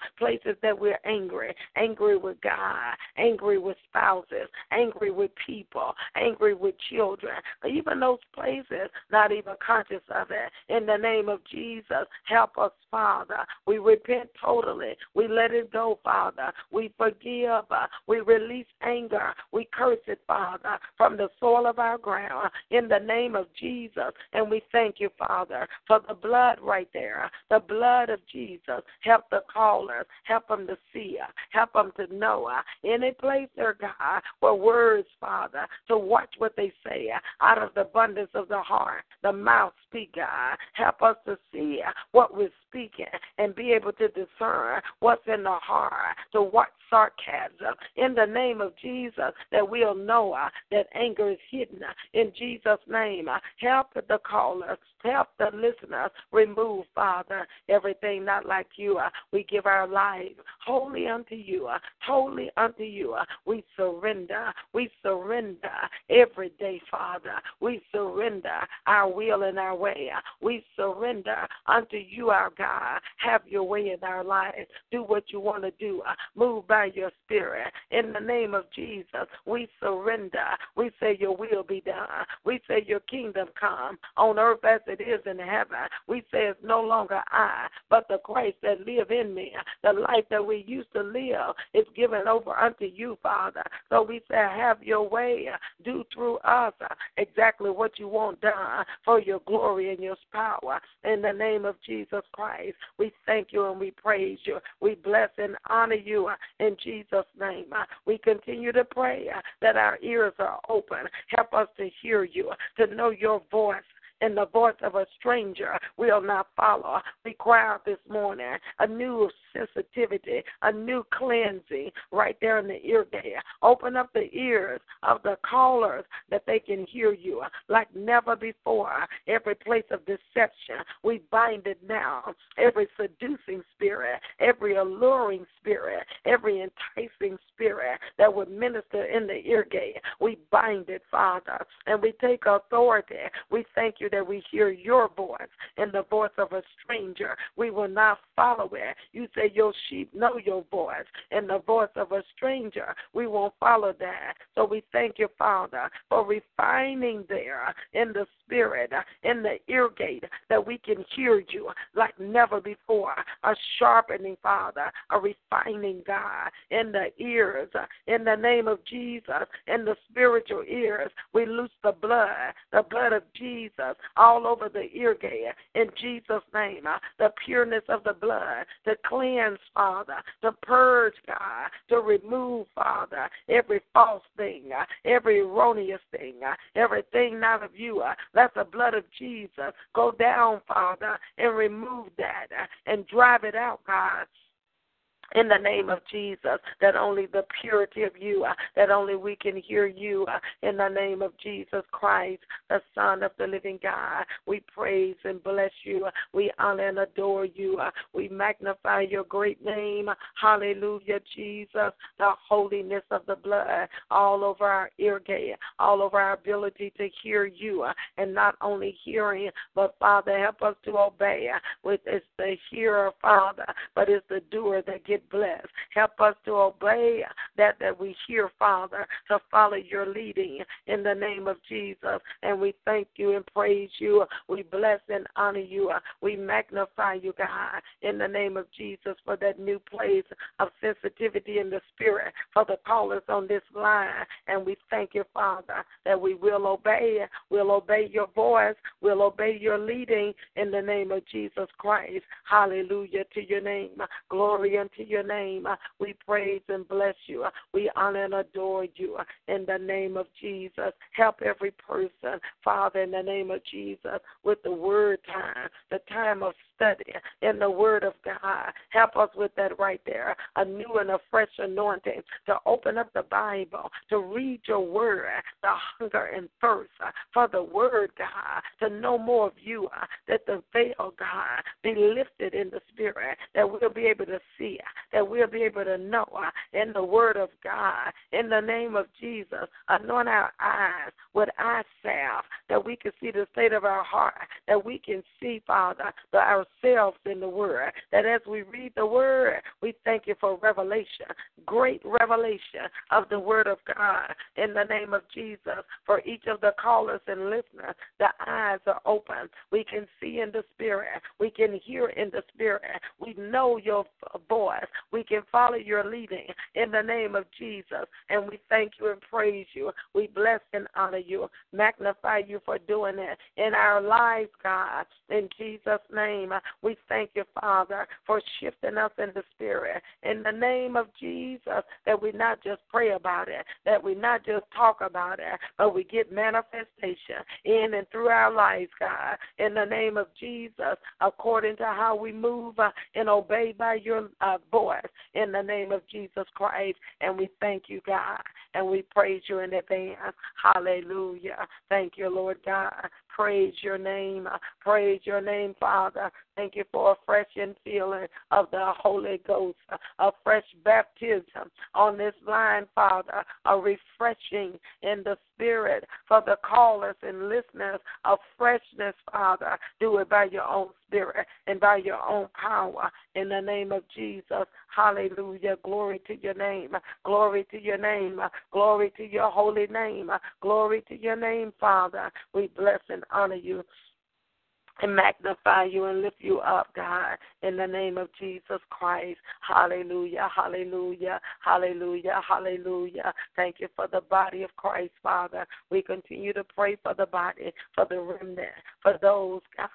that we're angry, angry with God, angry with spouses, angry with people, angry with children, even those places, not even conscious of it. In the name of Jesus, help us, Father. We repent totally. We let it go, Father. We forgive. We release anger. We curse it, Father, from the soil of our ground in the name of Jesus. And we thank you, Father, for the blood right there, the blood of Jesus. Help the callers, help them to see, help them to know. Any place, there, God, where words, Father, to watch what they say out of the abundance of the heart, the mouth speak, God. Help us to see what we're speaking and be able to discern what's in the heart, to watch sarcasm in the name of Jesus, that we'll know uh, that anger is hidden uh, in Jesus' name. Uh, help the callers, help the listeners remove, Father, everything not like you. Uh, we give our life wholly unto you, uh, totally unto you. Uh, we surrender. We surrender every day, Father. We surrender our will and our way. We surrender unto you, our God. Have your way in our lives. Do what you want to do. Move by your spirit. In the name of Jesus, we surrender. We say your will be done. We say your kingdom come on earth as it is in heaven. We say it's no longer I, but the Christ that live in me. The life that we used to live is given over unto you, Father. So we say, have your way. Do through us exactly what you want done for your glory and your power. In the name of Jesus Christ, we thank you and we praise you. We bless and honor you in Jesus' name. We continue to pray that our ears are open. Help us to hear you, to know your voice and the voice of a stranger will not follow. We cry out this morning a new sensitivity, a new cleansing right there in the ear gate. Open up the ears of the callers that they can hear you like never before. Every place of deception, we bind it now. Every seducing spirit, every alluring spirit, every enticing spirit that would minister in the ear gate, we bind it, Father, and we take authority. We thank you that we hear your voice and the voice of a stranger. We will not follow it. You your sheep know your voice and the voice of a stranger. We won't follow that. So we thank you, Father, for refining there in the spirit, in the ear gate, that we can hear you like never before. A sharpening, Father, a refining, God, in the ears, in the name of Jesus, in the spiritual ears. We loose the blood, the blood of Jesus all over the ear gate in Jesus' name. The pureness of the blood to cleanse, Father, to purge, God, to remove, Father, every false thing, uh, every erroneous thing, uh, everything not of you. Let the blood of Jesus go down, Father, and remove that and drive it out, God in the name of Jesus, that only the purity of you, uh, that only we can hear you uh, in the name of Jesus Christ, the Son of the living God. We praise and bless you. We honor and adore you. Uh, we magnify your great name. Hallelujah, Jesus. The holiness of the blood all over our ear gate, all over our ability to hear you, and not only hearing, but Father, help us to obey. It's the hearer, Father, but it's the doer that gets get blessed. Help us to obey that that we hear, Father, to follow your leading in the name of Jesus. And we thank you and praise you. We bless and honor you. We magnify you, God, in the name of Jesus for that new place of sensitivity in the spirit for the callers on this line. And we thank you, Father, that we will obey. We'll obey your voice. We'll obey your leading in the name of Jesus Christ. Hallelujah to your name. Glory unto your name. Uh, we praise and bless you. Uh, we honor and adore you uh, in the name of Jesus. Help every person, Father, in the name of Jesus, with the word time, the time of study in the Word of God. Help us with that right there. A new and a fresh anointing to open up the Bible, to read your Word, the hunger and thirst for the Word, God, to know more of you, that the veil, God, be lifted in the Spirit, that we'll be able to see, that we'll be able to know uh, in the Word of God. In the name of Jesus, anoint our eyes with salve, that we can see the state of our heart, that we can see, Father, the, ourselves in the Word. That as we read the Word, we thank you for revelation, great revelation of the Word of God. In the name of Jesus, for each of the callers and listeners, the eyes are open. We can see in the Spirit, we can hear in the Spirit, we know your voice, we can follow your leading in the name of Jesus. And we thank you and praise you. We bless and honor you, magnify you for doing it in our lives, God. In Jesus' name, we thank you, Father, for shifting us in the spirit. In the name of Jesus, that we not just pray about it, that we not just talk about it, but we get manifestation in and through our lives, God. In the name of Jesus, according to how we move uh, and obey by your uh, voice. In the name of Jesus Christ. And we thank you, God. And we praise you in advance. Hallelujah. Thank you, Lord God. Praise your name. Praise your name, Father. Thank you for a fresh infilling of the Holy Ghost, a fresh baptism on this line, Father, a refreshing in the Spirit for the callers and listeners, a freshness, Father. Do it by your own Spirit and by your own power in the name of Jesus. Hallelujah. Glory to your name. Glory to your name. Glory to your holy name. Glory to your name, Father. We bless and honor you and magnify you and lift you up, God, in the name of Jesus Christ. Hallelujah, hallelujah, hallelujah, hallelujah. Thank you for the body of Christ, Father. We continue to pray for the body, for the remnant, for those, God,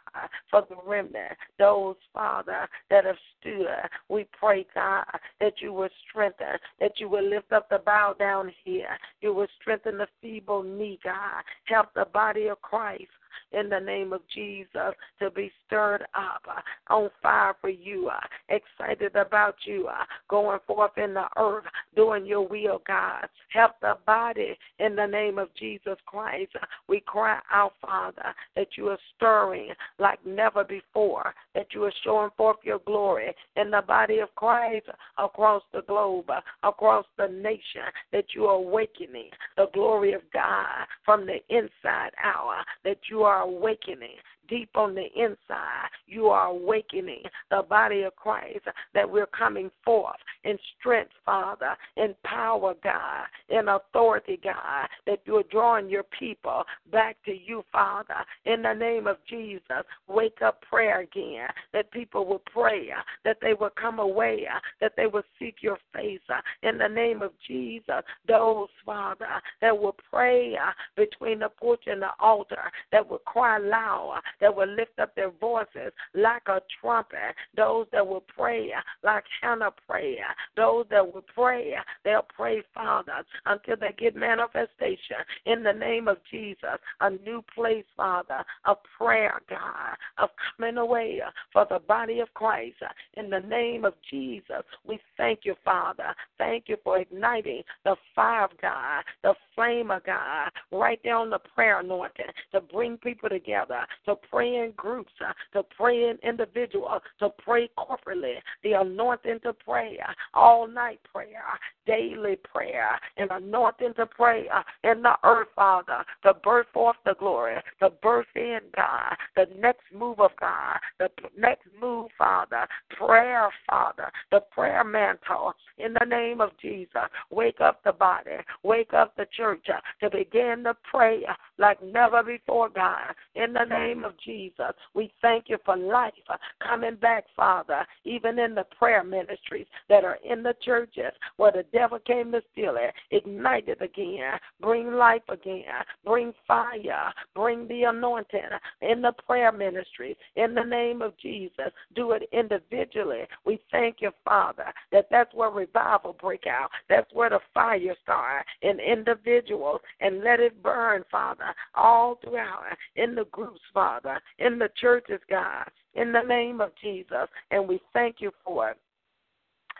for the remnant, those, Father, that have stood. We pray, God, that you will strengthen, that you will lift up the bow down here. You will strengthen the feeble knee, God. Help the body of Christ in the name of Jesus to be stirred up uh, on fire for you, uh, excited about you, uh, going forth in the earth, doing your will, God. Help the body in the name of Jesus Christ. We cry out, Father, that you are stirring like never before, that you are showing forth your glory in the body of Christ across the globe, across the nation, that you are awakening the glory of God from the inside out, that you are awakening deep on the inside, you are awakening the body of Christ that we're coming forth in strength, Father, in power, God, in authority, God, that you're drawing your people back to you, Father, in the name of Jesus. Wake up prayer again, that people will pray, that they will come away, that they will seek your face in the name of Jesus. Those, Father, that will pray between the porch and the altar, that will cry loud, that will lift up their voices like a trumpet, those that will pray like Hannah prayed, those that will pray, they'll pray, Father, until they get manifestation in the name of Jesus. A new place, Father, of prayer, God, of coming away for the body of Christ. In the name of Jesus, we thank you, Father. Thank you for igniting the fire of God, the flame of God, right there on the prayer anointing to bring people together, to pray in groups, uh, to pray in individuals, to pray corporately, the anointing to pray, uh, all night prayer, daily prayer, and anointing to pray uh, in the earth, Father, to birth forth the glory, to birth in God, the next move of God, the next move, Father, prayer, Father, the prayer mantle in the name of Jesus. Wake up the body, wake up the church to begin to pray like never before, God. In the name of Jesus, we thank you for life coming back, Father, even in the prayer ministries that are in the churches where the devil came to steal it. Ignite it again, bring life again, bring fire, bring the anointing in the prayer ministries. In the name of Jesus, do it individually. We thank you, Father, that that's where revival break out. That's where the fire start in individuals and let it burn, Father, all throughout in the groups, Father, in the churches, God, in the name of Jesus. And we thank you for it.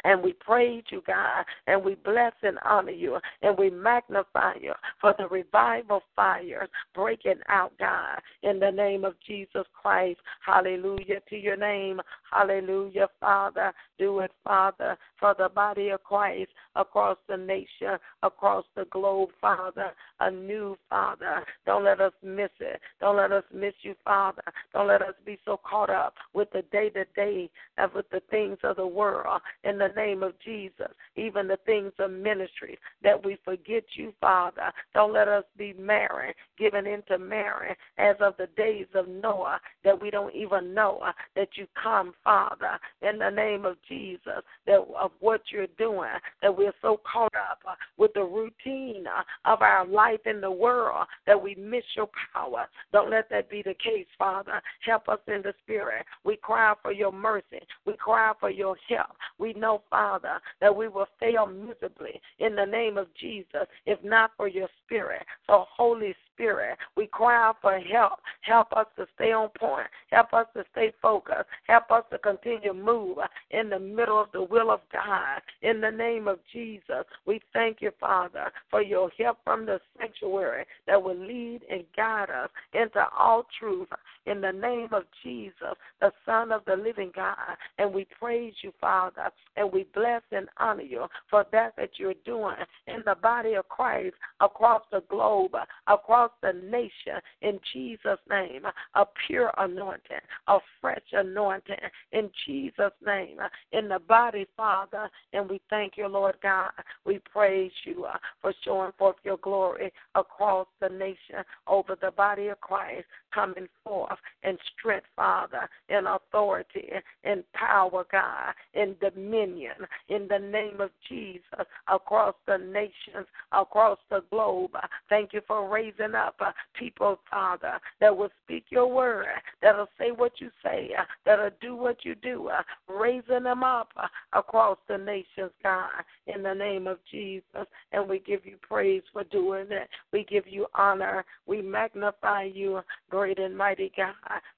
And we praise you, God, and we bless and honor you, and we magnify you for the revival fires breaking out, God, in the name of Jesus Christ. Hallelujah to your name. Hallelujah, Father. Do it, Father, for the body of Christ across the nation, across the globe, Father. A new Father. Don't let us miss it. Don't let us miss you, Father. Don't let us be so caught up with the day to day and with the things of the world. In the name of Jesus, even the things of ministry, that we forget you, Father. Don't let us be married, given into marriage as of the days of Noah, that we don't even know uh, that you come, Father, in the name of Jesus, that of what you're doing, that we're so caught up uh, with the routine uh, of our life in the world that we miss your power. Don't let that be the case, Father. Help us in the spirit. We cry for your mercy. We cry for your help. We know, Father, that we will fail miserably in the name of Jesus if not for your spirit. So, Holy Spirit. We cry out for help. Help us to stay on point. Help us to stay focused. Help us to continue to move in the middle of the will of God. In the name of Jesus, we thank you, Father, for your help from the sanctuary that will lead and guide us into all truth. In the name of Jesus, the Son of the living God. And we praise you, Father, and we bless and honor you for that that you're doing in the body of Christ across the globe, across across the nation in Jesus' name. A pure anointing, a fresh anointing in Jesus' name. In the body, Father, and we thank you, Lord God. We praise you uh, for showing forth your glory across the nation over the body of Christ coming forth in strength, Father, in authority, in power, God, in dominion, in the name of Jesus, across the nations, across the globe. Thank you for raising up uh, people, Father, that will speak your word, that'll say what you say, uh, that'll do what you do, uh, raising them up across the nations, God, in the name of Jesus. And we give you praise for doing it. We give you honor. We magnify you, great and mighty God,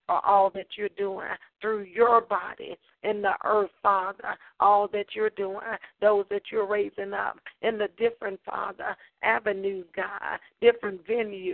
for all that you're doing through your body in the earth, Father. All that you're doing, those that you're raising up in the different, Father, avenues, God, different venues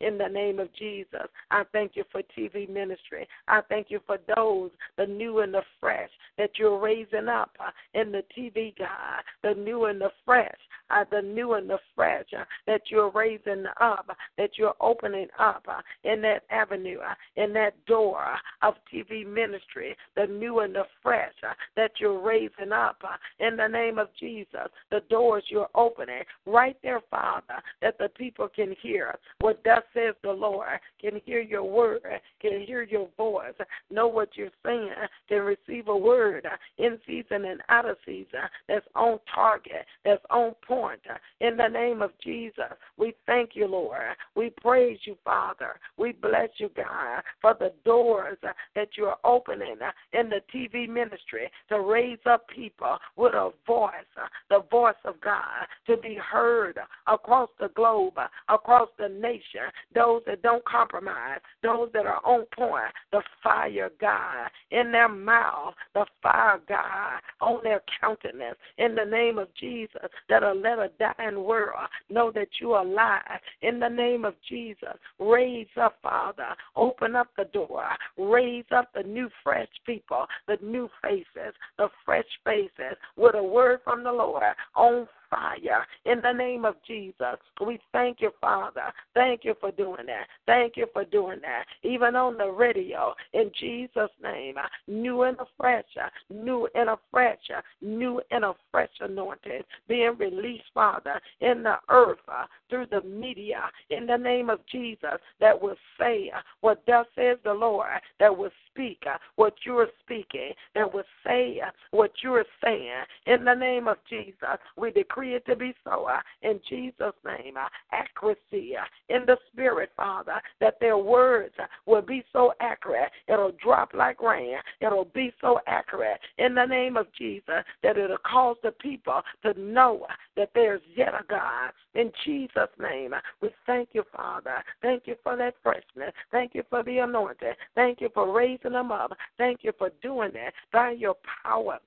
in the name of Jesus. I thank you for TV ministry. I thank you for those, the new and the fresh, that you're raising up uh, in the TV, God, the new and the fresh, uh, the new and the fresh uh, that you're raising up, that you're opening up uh, in that avenue, uh, in that door of TV ministry, the new and the fresh uh, that you're raising up uh, in the name of Jesus, the doors you're opening right there, Father, that the people can hear what thus says the Lord, can hear your word, can hear your voice, know what you're saying, can receive a word in season and out of season that's on target, that's on point. In the name of Jesus, we thank you, Lord. We praise you, Father. We bless you, God, for the doors that you're opening in the TV ministry to raise up people with a voice, the voice of God, to be heard across the globe, across the nation, those that don't compromise, those that are on point, the fire God in their mouth, the fire God on their countenance, in the name of Jesus, that'll let a dying world know that you are alive. In the name of Jesus, raise up, Father, open up the door, raise up the new, fresh people, the new faces, the fresh faces, with a word from the Lord on fire in the name of Jesus. We thank you, Father. Thank you for doing that. Thank you for doing that. Even on the radio, in Jesus' name, new and afresh, new and afresh, new and a fresh anointing being released, Father, in the earth uh, through the media in the name of Jesus that will say uh, what thus says the Lord, that will speak uh, what you're speaking, that will say what you're saying. In the name of Jesus, we decree it to be so. Uh, in Jesus' name, uh, accuracy uh, in the Spirit, Father, that their words uh, will be so accurate, it'll drop like rain. It'll be so accurate in the name of Jesus that it'll cause the people to know that there's yet a God. In Jesus' name, we thank you, Father. Thank you for that freshness. Thank you for the anointing. Thank you for raising them up. Thank you for doing that by your power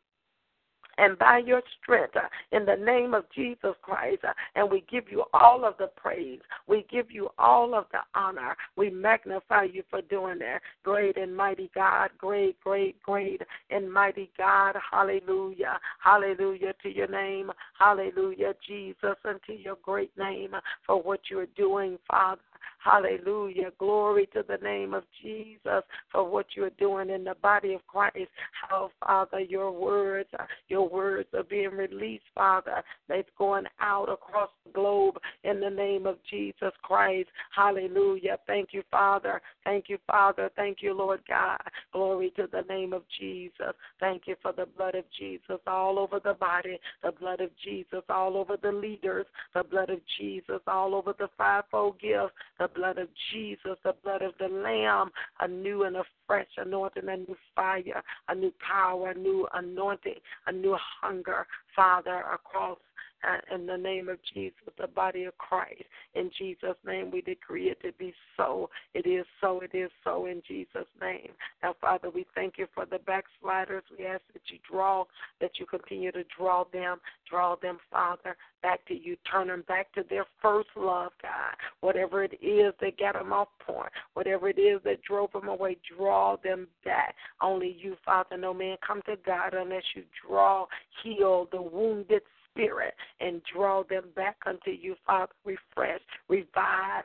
and by your strength uh, in the name of Jesus Christ. Uh, and we give you all of the praise. We give you all of the honor. We magnify you for doing that. Great and mighty God, great, great, great and mighty God. Hallelujah. Hallelujah to your name. Hallelujah, Jesus, and to your great name for what you're doing, Father. Hallelujah. Glory to the name of Jesus for what you're doing in the body of Christ. How, Father, your words, your words are being released, Father. They're going out across the globe in the name of Jesus Christ. Hallelujah. Thank you, Father. Thank you, Father. Thank you, Lord God. Glory to the name of Jesus. Thank you for the blood of Jesus all over the body, the blood of Jesus all over the leaders, the blood of Jesus all over the fivefold gifts, the blood of Jesus, the blood of the Lamb, a new and a fresh anointing, a new fire, a new power, a new anointing, a new hunger, Father, across uh, in the name of Jesus, the body of Christ. In Jesus' name, we decree it to be so. It is so. It is so in Jesus' name. Now, Father, we thank you for the backsliders. We ask that you draw, that you continue to draw them, draw them, Father, back to you. Turn them back to their first love, God. Whatever it is that got them off point, whatever it is that drove them away, draw them back. Only you, Father, no man come to God unless you draw, heal the wounded spirit and draw them back unto you, Father. Refresh, revive,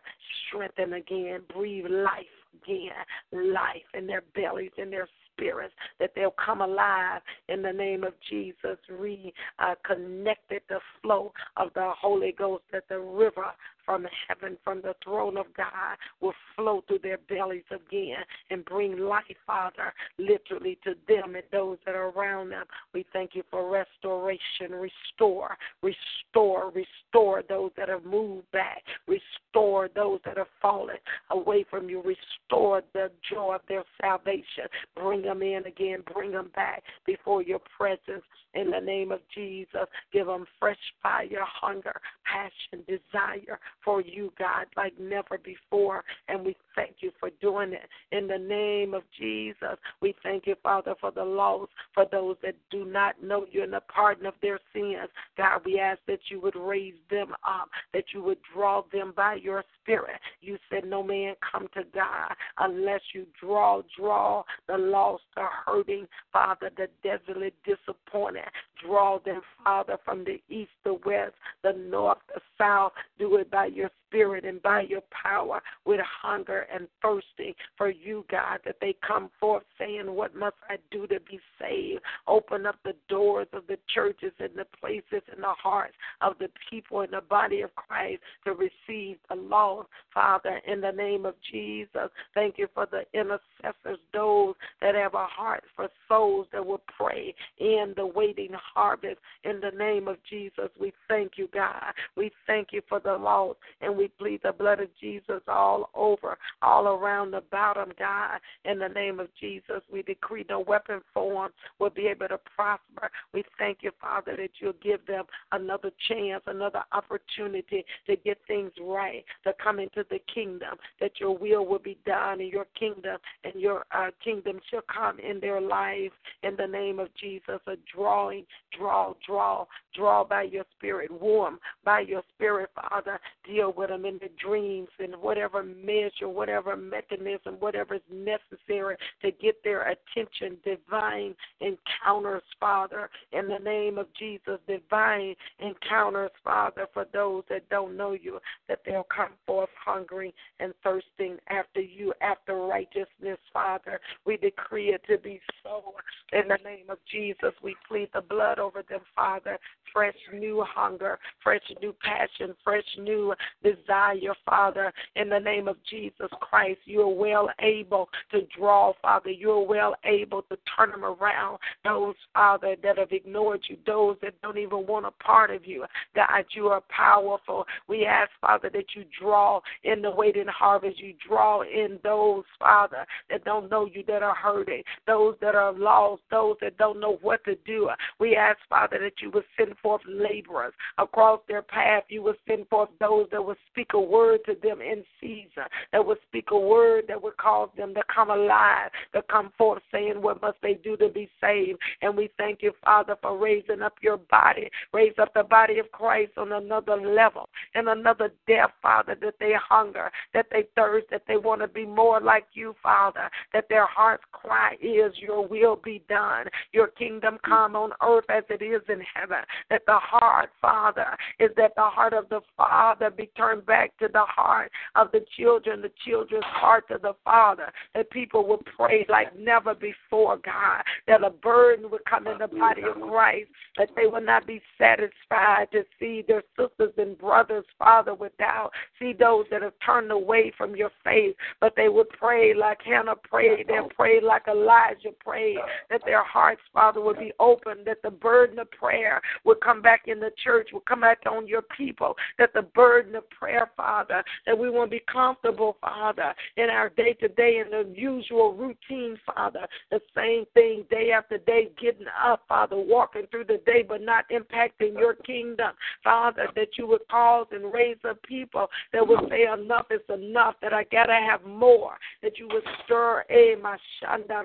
strengthen again, breathe life again, life in their bellies, in their spirits, that they'll come alive in the name of Jesus, reconnected uh, the flow of the Holy Ghost, that the river from heaven, from the throne of God, will flow through their bellies again and bring life, Father, literally to them and those that are around them. We thank you for restoration. Restore, restore, restore those that have moved back. Restore those that have fallen away from you. Restore the joy of their salvation. Bring them in again. Bring them back before your presence in the name of Jesus. Give them fresh fire, hunger, passion, desire for you, God, like never before. And we thank you for doing it in the name of Jesus. We thank you, Father, for the lost, for those that do not know you and the pardon of their sins. God, we ask that you would raise them up, that you would draw them by your spirit. You said no man come to God unless you draw, draw the lost, the hurting, Father, the desolate, disappointed. Draw them, Father, from the east, the west, the north, the south. Do it by your spirit and by your power with hunger and thirsting for you, God, that they come forth saying, What must I do to be saved? Open up the doors of the churches and the places and the hearts of the people in the body of Christ to receive the law, Father, in the name of Jesus. Thank you for the intercessors, those that have a heart for souls that will pray in the waiting harvest. In the name of Jesus, we thank you, God. We thank you for the lost, and we we plead the blood of Jesus all over, all around about them, God. In the name of Jesus, we decree no weapon formed will be able to prosper. We thank you, Father, that you'll give them another chance, another opportunity to get things right, to come into the kingdom, that your will will be done in your kingdom, and your uh, kingdom shall come in their lives in the name of Jesus. A drawing, draw, draw, draw by your spirit, warm by your spirit, Father. Deal with them in the dreams in whatever measure, whatever mechanism, whatever is necessary to get their attention. Divine encounters, Father, in the name of Jesus. Divine encounters, Father, for those that don't know you, that they'll come forth hungry and thirsting after you, after righteousness, Father. We decree it to be so. In the name of Jesus, we plead the blood over them, Father. Fresh new hunger, fresh new passion, fresh new desire, Father. In the name of Jesus Christ, you are well able to draw, Father. You are well able to turn them around. Those, Father, that have ignored you, those that don't even want a part of you. God, you are powerful. We ask, Father, that you draw in the waiting harvest. You draw in those, Father, that don't know you, that are hurting, those that are lost, those that don't know what to do. We ask, Father, that you would send forth laborers across their path. You would send forth those that would speak a word to them in season, that would speak a word that would cause them to come alive, to come forth saying, What must they do to be saved? And we thank you, Father, for raising up your body, raise up the body of Christ on another level and another depth, Father, that they hunger, that they thirst, that they want to be more like you, Father, that their heart's cry is, Your will be done, your kingdom come on earth as it is in heaven, that the heart, Father, is that the heart of the Father be turned back to the heart of the children, the children's heart to the Father, that people will pray like never before, God, that a burden would come in the body of Christ, that they will not be satisfied to see their sisters and brothers, Father, without, see those that have turned away from your faith, but they would pray like Hannah prayed, they'll pray like Elijah prayed, that their hearts, Father, would be open, that the burden of prayer would come back in the church, would come back on your people, that the burden of prayer, Father, that we won't be comfortable, Father, in our day to day, in the usual routine, Father, the same thing day after day, getting up, Father, walking through the day, but not impacting your kingdom, Father, that you would cause and raise up people that would say, Enough is enough, that I gotta have more, that you would stir, eh, my shanda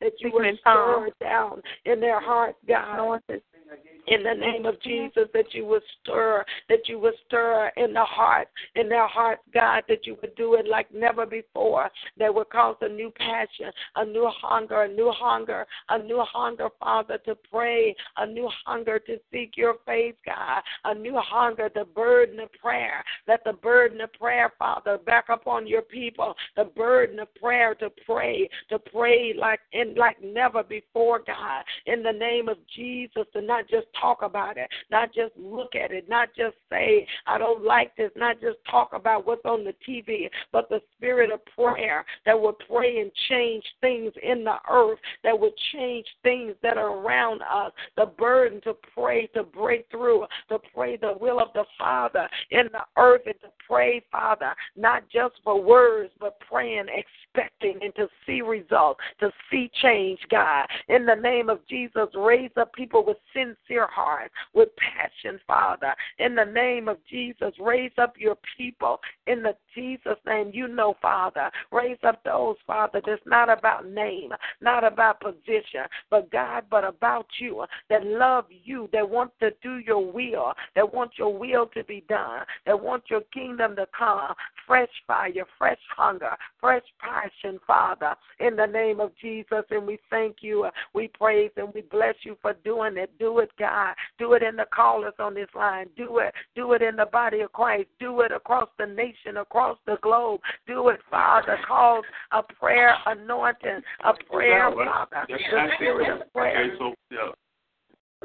that you would stir down in their hearts, God in the name of Jesus, that you would stir, that you would stir in the heart, in their hearts, God, that you would do it like never before, that would cause a new passion, a new hunger, a new hunger, a new hunger, Father, to pray, a new hunger to seek your face, God, a new hunger, the burden of prayer. Let the burden of prayer, Father, back upon your people, the burden of prayer to pray, to pray like like never before, God, in the name of Jesus, to not just talk about it, not just look at it, not just say, I don't like this, not just talk about what's on the TV, but the spirit of prayer that will pray and change things in the earth, that will change things that are around us, the burden to pray, to break through, to pray the will of the Father in the earth, and to pray, Father, not just for words, but praying, expecting, and to see results, to see change, God. In the name of Jesus, raise up people with sincere heart, with passion, Father. In the name of Jesus, raise up your people in the Jesus name. You know, Father, raise up those, Father, that's not about name, not about position, but God, but about you, that love you, that want to do your will, that want your will to be done, that want your kingdom to come. Fresh fire, fresh hunger, fresh passion, Father, in the name of Jesus. And we thank you. Uh, we praise and we bless you for doing it. Do it, God. Do it in the callers on this line. Do it. Do it in the body of Christ. Do it across the nation, across the globe. Do it, Father. Cause a prayer anointing, a prayer, Father. The spirit of prayer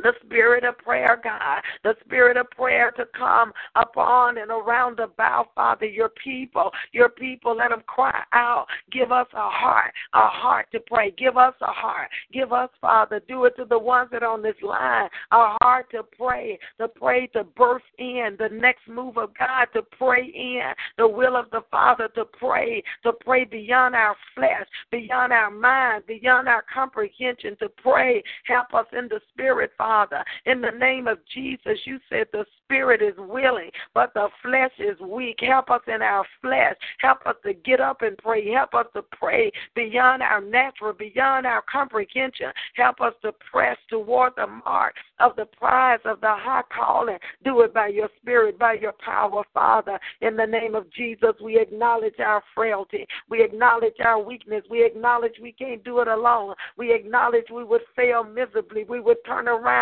the spirit of prayer, God, the spirit of prayer to come upon and around about, Father, your people. Your people, let them cry out. Give us a heart, a heart to pray. Give us a heart. Give us, Father, do it to the ones that are on this line, a heart to pray, to pray, to birth in the next move of God, to pray in the will of the Father, to pray, to pray beyond our flesh, beyond our mind, beyond our comprehension, to pray. Help us in the spirit, Father Father. In the name of Jesus, you said the spirit is willing, but the flesh is weak. Help us in our flesh. Help us to get up and pray. Help us to pray beyond our natural, beyond our comprehension. Help us to press toward the mark of the prize of the high calling. Do it by your spirit, by your power, Father. In the name of Jesus, we acknowledge our frailty. We acknowledge our weakness. We acknowledge we can't do it alone. We acknowledge we would fail miserably. We would turn around.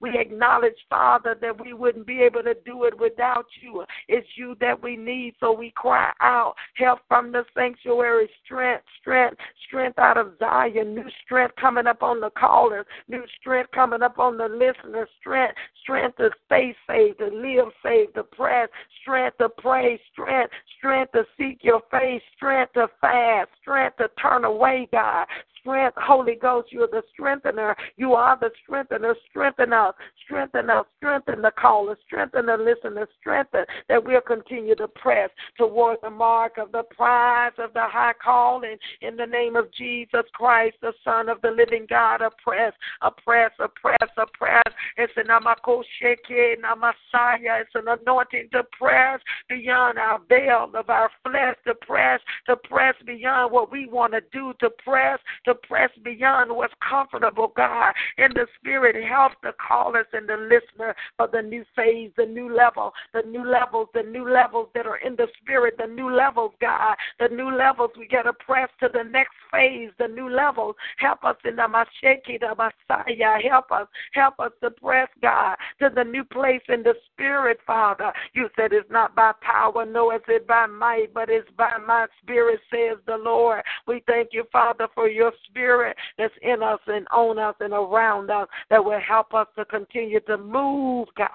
We acknowledge, Father, that we wouldn't be able to do it without you. It's you that we need, so we cry out, help from the sanctuary, strength, strength, strength out of Zion, new strength coming up on the callers, new strength coming up on the listeners, strength, strength to stay saved, to live saved, to press, strength to pray, strength, strength to seek your face, strength to fast, strength to turn away, God, strength. Holy Ghost, you are the strengthener. You are the strengthener. Strengthen us. Strengthen us. Strengthen the caller. Strengthen the listener. Strengthen that we'll continue to press toward the mark of the prize of the high calling in the name of Jesus Christ, the Son of the living God. Oppress, oppress, oppress, oppress. It's an amakosheke namasaya. It's an anointing to press beyond our veil of our flesh, to press, to press beyond what we want to do, to press, to press beyond what's comfortable, God. In the spirit, help the callers and the listener for the new phase, the new level, the new levels, the new levels that are in the spirit, the new levels, God, the new levels. We got to press to the next phase, the new levels. Help us in the Masheki, the Messiah. Help us, help us to press, God, to the new place in the spirit, Father. You said it's not by power, nor is it by might, but it's by my spirit, says the Lord. We thank you, Father, for your spirit that's in us and on us and around us that will help us to continue to move, God,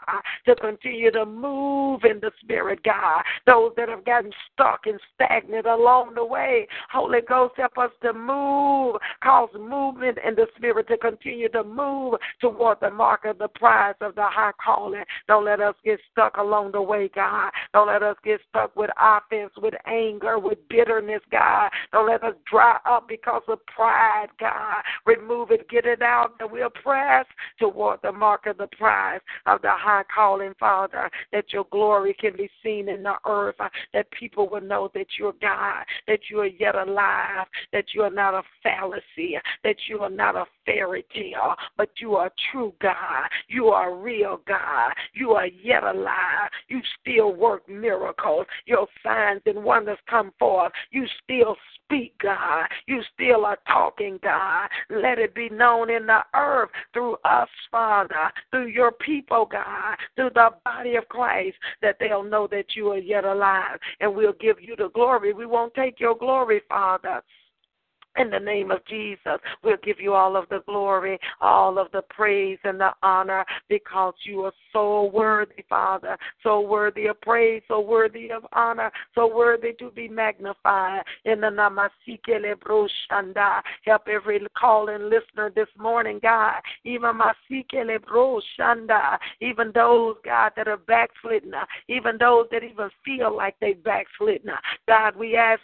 to continue to move in the spirit, God. Those that have gotten stuck and stagnant along the way, Holy Ghost, help us to move, cause movement in the spirit to continue to move toward the mark of the prize of the high calling. Don't let us get stuck along the way, God. Don't let us get stuck with offense, with anger, with bitterness, God. Don't let us dry up because of pride pride, God. Remove it, get it out, and we'll press toward the mark of the prize of the high calling, Father, that your glory can be seen in the earth, uh, that people will know that you're God, that you are yet alive, that you are not a fallacy, uh, that you are not a fairy tale, but you are true God. You are real God. You are yet alive. You still work miracles. Your signs and wonders come forth. You still speak, God. You still are talking, God. Let it be known in the earth through us, Father, through your people, God, through the body of Christ, that they'll know that you are yet alive. And we'll give you the glory. We won't take your glory, Father. In the name of Jesus, we'll give you all of the glory, all of the praise and the honor because you are so worthy, Father, so worthy of praise, so worthy of honor, so worthy to be magnified. In the Namasikele Broshanda, help every calling listener this morning, God. Even Masikele Broshanda, even those, God, that are backslidden, even those that even feel like they backslidden. God, we ask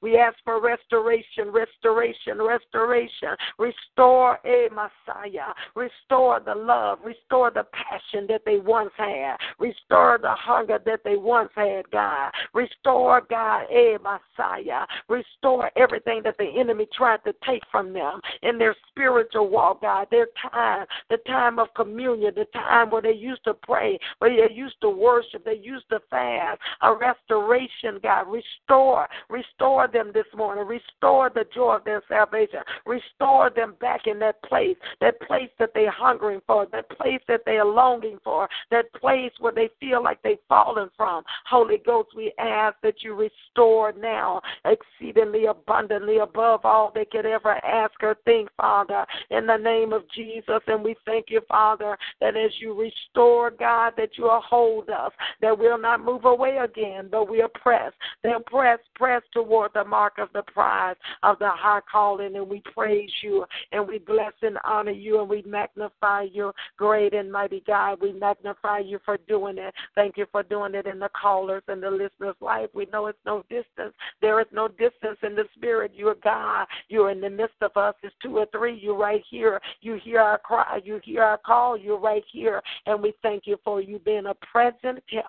we ask for restoration, restoration, restoration. Restore a Messiah. Restore the love. Restore the passion that they once had. Restore the hunger that they once had, God. Restore, God, a Messiah. Restore everything that the enemy tried to take from them in their spiritual walk, God. Their time, the time of communion, the time where they used to pray, where they used to worship, they used to fast. A restoration, God. Restore, restore them this morning. Restore the joy of their salvation. Restore them back in that place, that place that they're hungering for, that place that they are longing for, that place where they feel like they've fallen from. Holy Ghost, we ask that you restore now exceedingly abundantly above all they could ever ask or think, Father, in the name of Jesus. And we thank you, Father, that as you restore, God, that you will hold us, that we'll not move away again, but we'll press, then press, press toward the mark of the prize of the high calling. And we praise you and we bless and honor you and we magnify you, great and mighty God. We magnify you for doing it. Thank you for doing it in the callers and the listeners' life. We know it's no distance. There is no distance in the spirit. You are God. You're in the midst of us. It's two or three. You're right here. You hear our cry. You hear our call. You're right here. And we thank you for you being a present help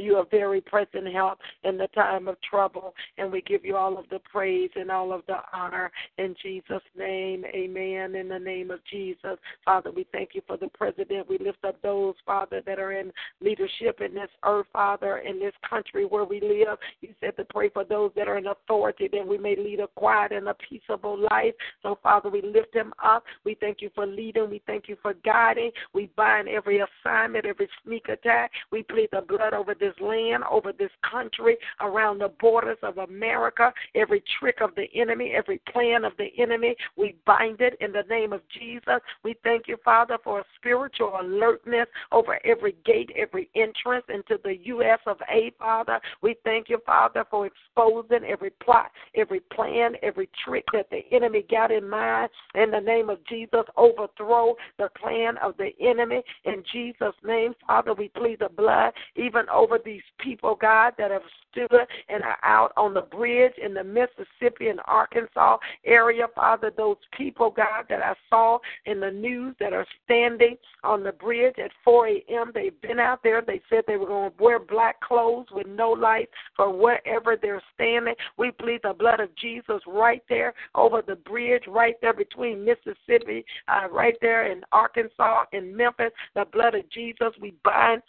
you are very present help in the time of trouble. And we give you all of the praise and all of the honor in Jesus' name. Amen. In the name of Jesus. Father, we thank you for the president. We lift up those, Father, that are in leadership in this earth, Father, in this country where we live. You said to pray for those that are in authority that we may lead a quiet and a peaceable life. So, Father, we lift them up. We thank you for leading. We thank you for guiding. We bind every assignment, every sneak attack. We plead the blood over this land, over this country, around the borders of America. Every trick of the enemy, every plan of the enemy, we bind it in the name of Jesus. We thank you, Father, for a spiritual alertness over every gate, every entrance into the U.S. of A, Father. We thank you, Father, for exposing every plot, every plan, every trick that the enemy got in mind. In the name of Jesus, overthrow the plan of the enemy. In Jesus' name, Father, we plead the blood even over these people, God, that have stood and are out on the bridge in the Mississippi and Arkansas area, Father. Those people, God, that I saw in the news that are standing on the bridge at 4 a.m. They've been out there. They said they were going to wear black clothes with no lights for wherever they're standing. We plead the blood of Jesus right there over the bridge, right there between Mississippi, uh, right there in Arkansas and Memphis. The blood of Jesus. We bind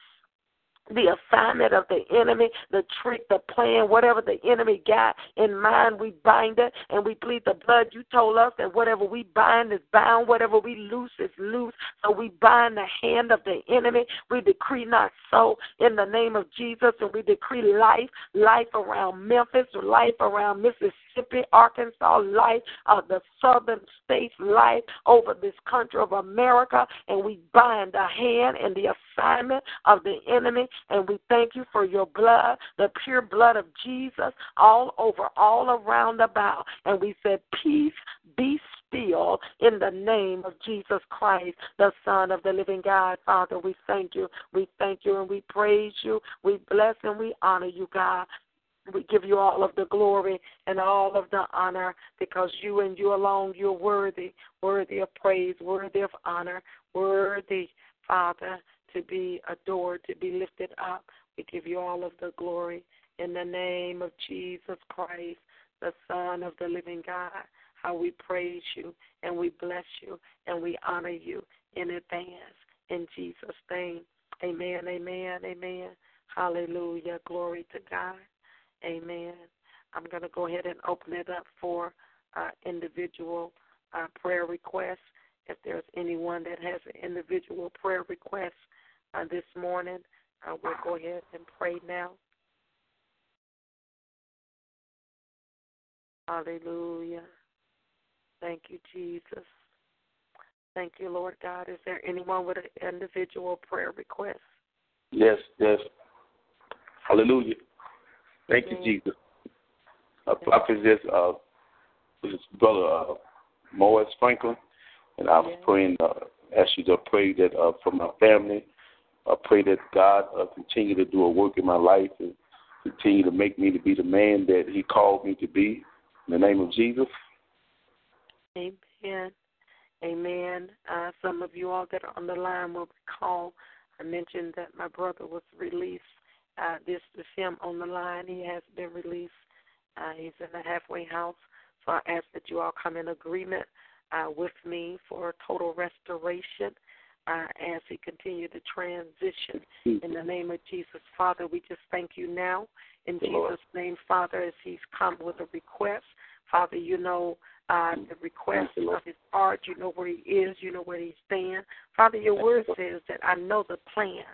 the assignment of the enemy, the trick, the plan, whatever the enemy got in mind, we bind it and we plead the blood. You told us that whatever we bind is bound, whatever we loose is loose. So we bind the hand of the enemy. We decree not so in the name of Jesus, and we decree life, life around Memphis, life around Mississippi, Arkansas, life of the southern states, life over this country of America, and we bind the hand and the assignment of the enemy and we thank you for your blood, the pure blood of Jesus, all over, all around about. And we said, Peace be still in the name of Jesus Christ, the Son of the living God. Father, we thank you. We thank you and we praise you. We bless and we honor you, God. We give you all of the glory and all of the honor because you and you alone, you're worthy, worthy of praise, worthy of honor, worthy, Father, to be adored, to be lifted up. We give you all of the glory in the name of Jesus Christ, the Son of the living God. How we praise you and we bless you and we honor you in advance. In Jesus' name. Amen, amen, amen. Hallelujah. Glory to God. Amen. I'm going to go ahead and open it up for uh, individual uh, prayer requests. If there's anyone that has an individual prayer request, uh, this morning. Uh, we'll go ahead and pray now. Hallelujah. Thank you, Jesus. Thank you, Lord God. Is there anyone with an individual prayer request? Yes, yes. Hallelujah. Thank you, Jesus. A prophet is uh, this brother uh, Morris Franklin, and I was praying, uh, ask you to pray that uh, for my family I pray that God uh, continue to do a work in my life and continue to make me to be the man that He called me to be. In the name of Jesus. Amen. Amen. Uh, some of you all that are on the line will recall I mentioned that my brother was released. Uh, this is him on the line. He has been released. Uh, he's in the halfway house. So I ask that you all come in agreement uh, with me for total restoration uh, as he continued to transition. In the name of Jesus, Father, we just thank you now. In Jesus' name, Father, as he's come with a request, Father, you know uh, the request of his heart. You know where he is. You know where he stands. Father, your word says that I know the plans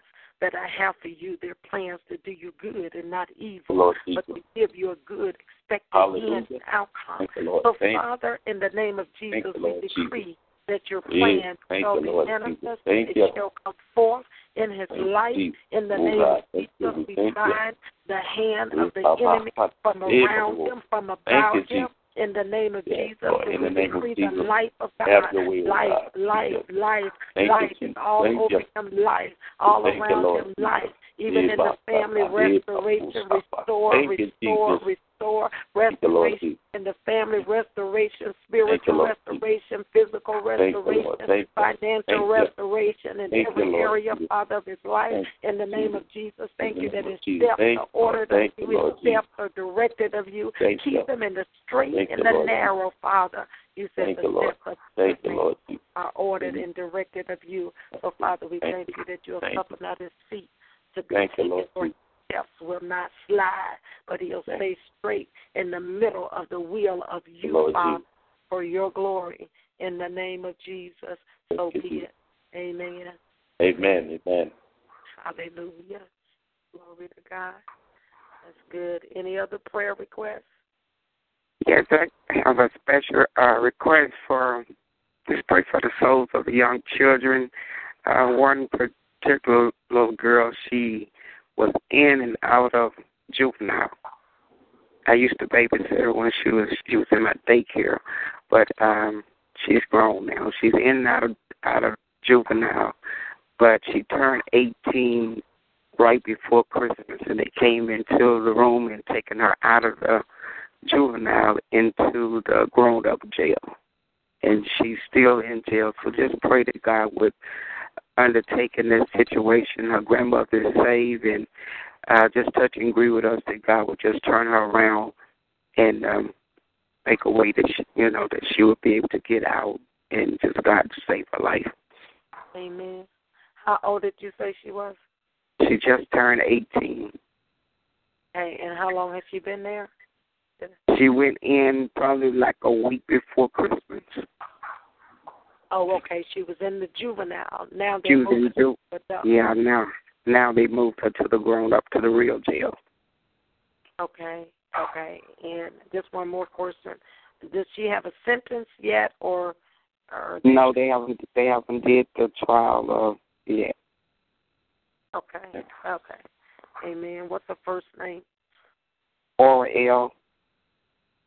that I have for you. They're plans to do you good and not evil, Lord, but to give you a good expected end and outcome. So, Father, in the name of Jesus, we decree Jesus. that your plan yes. shall be manifested, it shall come forth, in his life. In the name of Jesus, we bind the hand of the enemy from around him, from about him in the name of yes, Jesus. Lord, in the name of Jesus. The life of God. Way, life, God. life, life, Thank life is all Thank over you. him, life, all Thank around you, him, life. Even in the family, restoration, restore, restore, restore restore, restoration in the family, restoration, spiritual restoration, physical restoration, financial restoration in every area, Father, of his life. In the name of Jesus, thank you that his steps are ordered of you, his steps are directed of you. Keep him in the straight and the narrow, Father. You said thank the steps of the Lord. are ordered and directed of you. So, Father, we thank you. that you are cupping out his feet to be taken for steps will not slide, but he'll stay straight in the middle of the wheel of you, Lord Father, Jesus. for your glory. In the name of Jesus, so be it. Amen. Amen. Amen. Hallelujah. Glory to God. That's good. Any other prayer requests? Yes, I have a special uh, request for this pray for the souls of the young children. Uh, one particular little girl, she was in and out of juvenile. I used to babysit her when she was she was in my daycare, but um she's grown now. She's in and out of out of juvenile, but she turned 18 right before Christmas, and they came into the room and taken her out of the juvenile into the grown up jail, and she's still in jail. So just pray that God would undertaking this situation. Her grandmother is saved, and uh, just touch and agree with us that God would just turn her around and um, make a way that she, you know that she would be able to get out and just God to save her life. Amen. How old did you say she was? She just turned eighteen. Hey, and how long has she been there? She went in probably like a week before Christmas. Oh, okay. She was in the juvenile. Now they moved in ju- Yeah, now now they moved her to the grown up to the real jail. Okay, okay. And just one more question: Does she have a sentence yet, or? or no, they haven't. They haven't did the trial uh, yet. Okay. Okay. Amen. What's the first name? Oriel.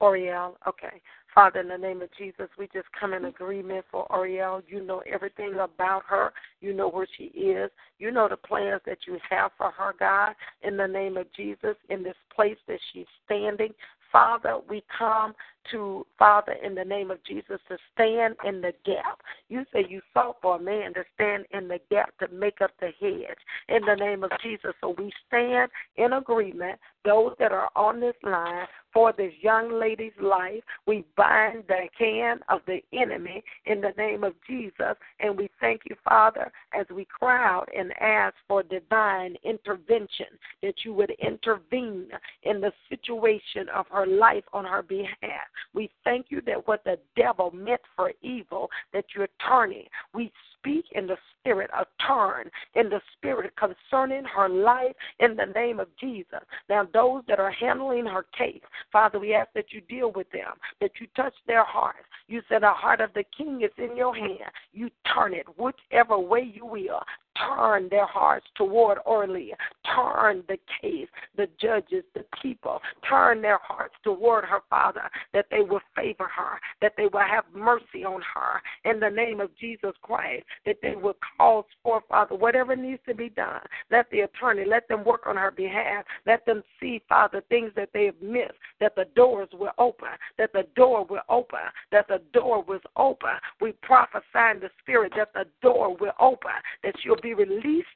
Oriel. Okay. Father, in the name of Jesus, we just come in agreement for Ariel. You know everything about her. You know where she is. You know the plans that you have for her, God. In the name of Jesus, in this place that she's standing, Father, we come to, Father, in the name of Jesus, to stand in the gap. You say you sought for a man to stand in the gap to make up the hedge in the name of Jesus. So we stand in agreement, those that are on this line, for this young lady's life. We bind the hand of the enemy in the name of Jesus. And we thank you, Father, as we crowd and ask for divine intervention, that you would intervene in the situation of her life on her behalf. We thank you that what the devil meant for evil, that you're turning. We speak in the spirit a turn in the spirit concerning her life in the name of Jesus. Now, those that are handling her case, Father, we ask that you deal with them, that you touch their hearts. You said the heart of the king is in your hand. You turn it whichever way you will turn their hearts toward Orly. Turn the case, the judges, the people, turn their hearts toward her, Father, that they will favor her, that they will have mercy on her in the name of Jesus Christ, that they will cause for, Father, whatever needs to be done. Let the attorney, let them work on her behalf. Let them see, Father, things that they have missed, that the doors will open, that the door will open, that the door was open. We prophesy in the spirit that the door will open, that she'll be released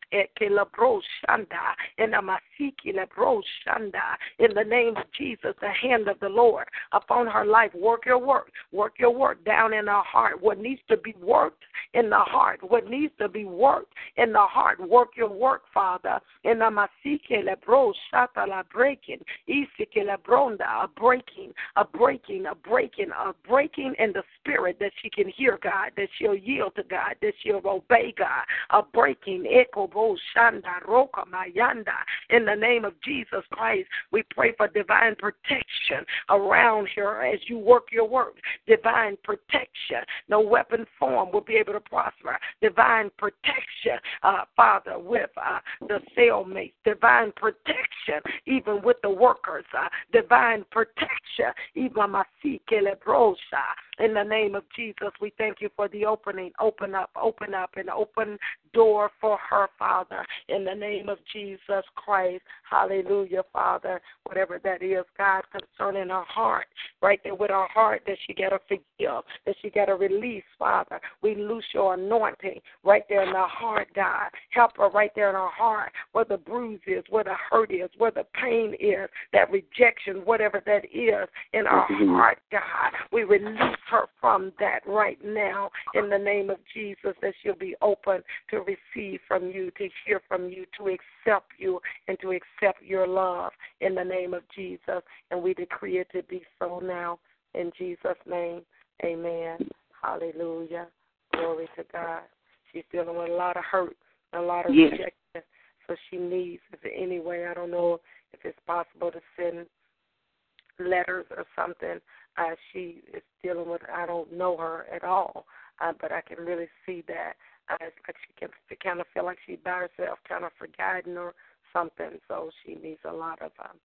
in the name of Jesus, the hand of the Lord upon her life. Work your work. Work your work down in her heart. What needs to be worked in the heart. What needs to be worked in the heart. Work your work, Father. In the masike lebro shata la breaking. Isike lebronda a breaking, a breaking, a breaking, a breaking in the spirit that she can hear God, that she'll yield to God, that she'll obey God. A breaking, ekobo shanda roka mayanda. In the name of Jesus Christ, we pray for divine protection around her as you work your work. Divine protection. No weapon form will be able to prosper. Divine protection, uh, Father, with uh, the cellmates. Divine protection, even with the workers. Uh, divine protection, even my in the name of Jesus, we thank you for the opening. Open up, open up, and open door for her, Father. In the name of Jesus Christ. Hallelujah, Father. Whatever that is, God, concerning her heart, right there with her heart, that she got to forgive, that she got to release, Father. We loose your anointing right there in her heart, God. Help her right there in her heart, where the bruise is, where the hurt is, where the pain is, that rejection, whatever that is in our mm-hmm. heart, God. We release her from that right now in the name of Jesus, that she'll be open to receive from you, to hear from you, to accept you, and to accept your love in the name of Jesus. And we decree it to be so now in Jesus' name. Amen. Hallelujah. Glory to God. She's dealing with a lot of hurt, a lot of yes. rejection. So she needs, if any way, I don't know if it's possible to send letters or something. Uh, she is dealing with. I don't know her at all, uh, but I can really see that. Uh, it's like she can kind of feel like she's by herself, kind of forgotten or something. So she needs a lot of um,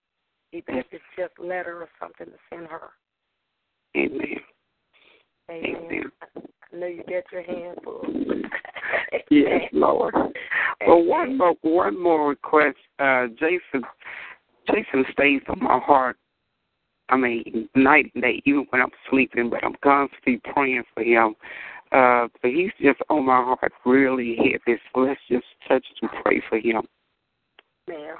even if it's just letter or something to send her. Amen. Amen. Amen. I know you get your hand full. yes, Lord. Well, one more, one more request. Uh, Jason, Jason stays on my heart I mean, night and day, even when I'm sleeping, but I'm constantly praying for him. Uh, but he's just on my heart really heavy. So let's just touch and pray for him. Amen.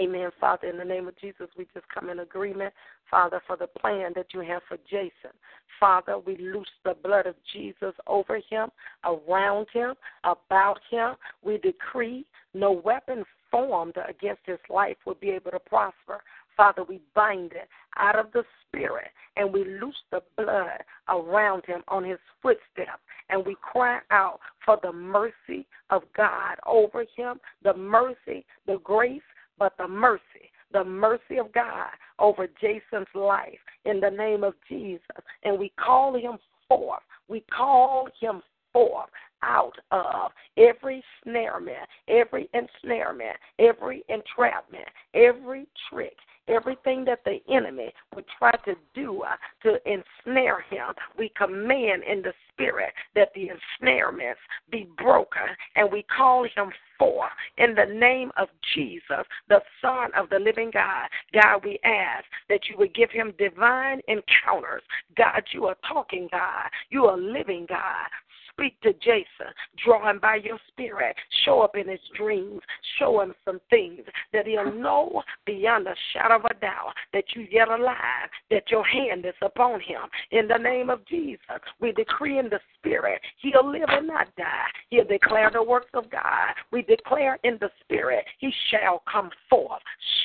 Amen, Father. In the name of Jesus, we just come in agreement, Father, for the plan that you have for Jason. Father, we loose the blood of Jesus over him, around him, about him. We decree no weapon formed against his life will be able to prosper. Father, we bind it out of the spirit and we loose the blood around him on his footsteps and we cry out for the mercy of God over him, the mercy, the grace, but the mercy, the mercy of God over Jason's life in the name of Jesus. And we call him forth. We call him forth out of every snarement, every ensnarement, every entrapment, every trick, everything that the enemy would try to do uh, to ensnare him. We command in the spirit that the ensnarements be broken, and we call him forth in the name of Jesus, the Son of the living God. God, we ask that you would give him divine encounters. God, you are talking God. You are living God. Speak to Jason. Draw him by your spirit. Show up in his dreams. Show him some things that he'll know beyond a shadow of a doubt that you yet alive, that your hand is upon him. In the name of Jesus, we decree in the spirit, he'll live and not die. He'll declare the works of God. We declare in the spirit, he shall come forth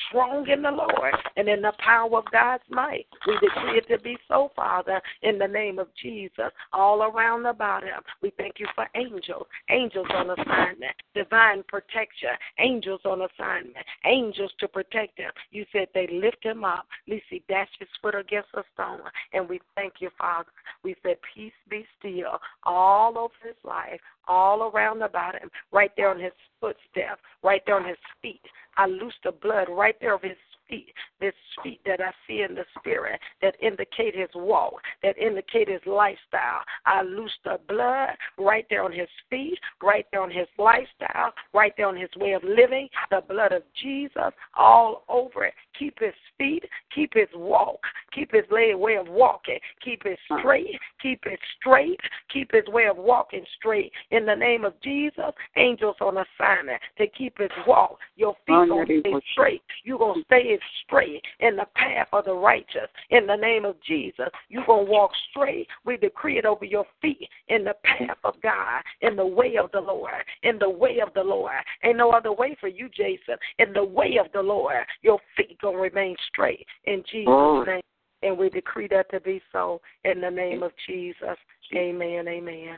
strong in the Lord and in the power of God's might. We decree it to be so, Father, in the name of Jesus, all around about him. We thank you for angels, angels on assignment, divine protection, angels on assignment, angels to protect him. You said they lift him up, lest he dash his foot against a stone. And we thank you, Father. We said, Peace be still all over his life, all around about him, right there on his footsteps, right there on his feet. I loose the blood right there of his feet, this feet that I see in the spirit that indicate his walk, that indicate his lifestyle. I loose the blood right there on his feet, right there on his lifestyle, right there on his way of living, the blood of Jesus all over it. Keep his feet, keep his walk, keep his way of walking, keep it straight, keep it straight, keep his way of walking straight. In the name of Jesus, angels on assignment to keep his walk. Your feet gonna stay straight. You're gonna stay straight in the path of the righteous. In the name of Jesus, you're going to walk straight. We decree it over your feet in the path of God, in the way of the Lord, in the way of the Lord. Ain't no other way for you, Jason. In the way of the Lord, your feet going to remain straight in Jesus' oh. name. And we decree that to be so in the name of Jesus. Amen. Amen.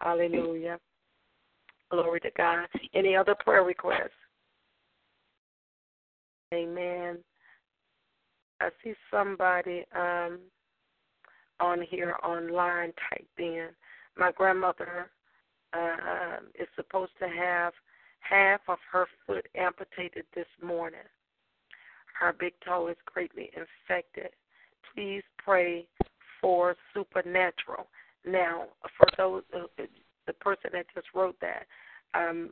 Hallelujah. Glory to God. Any other prayer requests? Amen. I see somebody um, on here online typed in. My grandmother uh, is supposed to have half of her foot amputated this morning. Her big toe is greatly infected. Please pray for supernatural. Now, for those, uh, the person that just wrote that, um,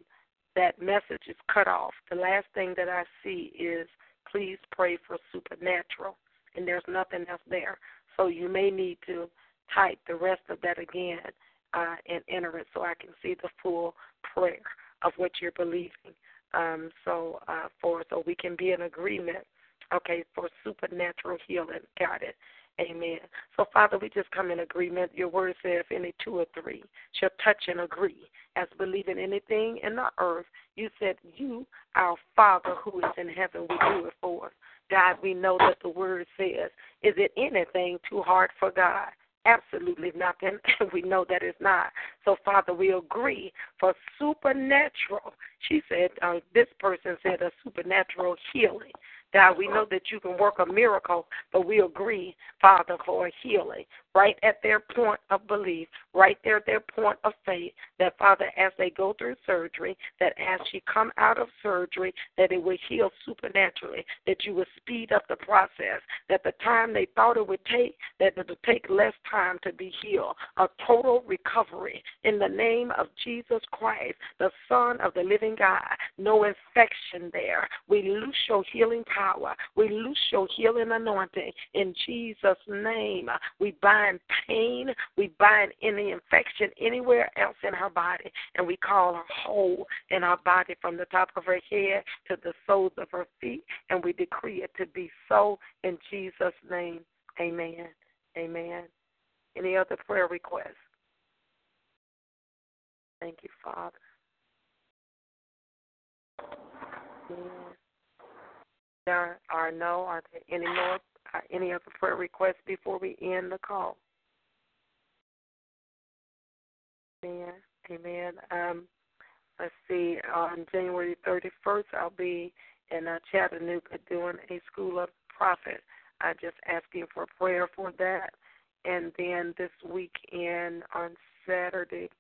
that message is cut off. The last thing that I see is please pray for supernatural, and there's nothing else there. So you may need to type the rest of that again uh, and enter it so I can see the full prayer of what you're believing. Um, so uh, for so we can be in agreement. Okay, for supernatural healing. Got it. Amen. So, Father, we just come in agreement. Your word says, any two or three shall touch and agree as believing anything in the earth, you said, You, our Father who is in heaven, will do it for us. God, we know that the word says, Is it anything too hard for God? Absolutely nothing. we know that it's not. So, Father, we agree for supernatural. She said, uh, this person said a supernatural healing. God, we know that you can work a miracle, but we agree, Father, for a healing right at their point of belief, right there at their point of faith, that Father, as they go through surgery, that as she come out of surgery, that it will heal supernaturally, that you will speed up the process, that the time they thought it would take, that it will take less time to be healed. A total recovery in the name of Jesus Christ, the Son of the living God. No infection there. We loose your healing power. We loose your healing anointing in Jesus' name. We bind pain. We bind any infection anywhere else in her body, and we call her whole in our body from the top of her head to the soles of her feet, and we decree it to be so in Jesus' name. Amen. Amen. Any other prayer requests? Thank you, Father. There are no. Are there any more? Uh, any other prayer requests before we end the call? Amen. Amen. Um, let's see. On January 31st, I'll be in uh, Chattanooga doing a School of Prophet. I just asking for prayer for that. And then this weekend on Saturday,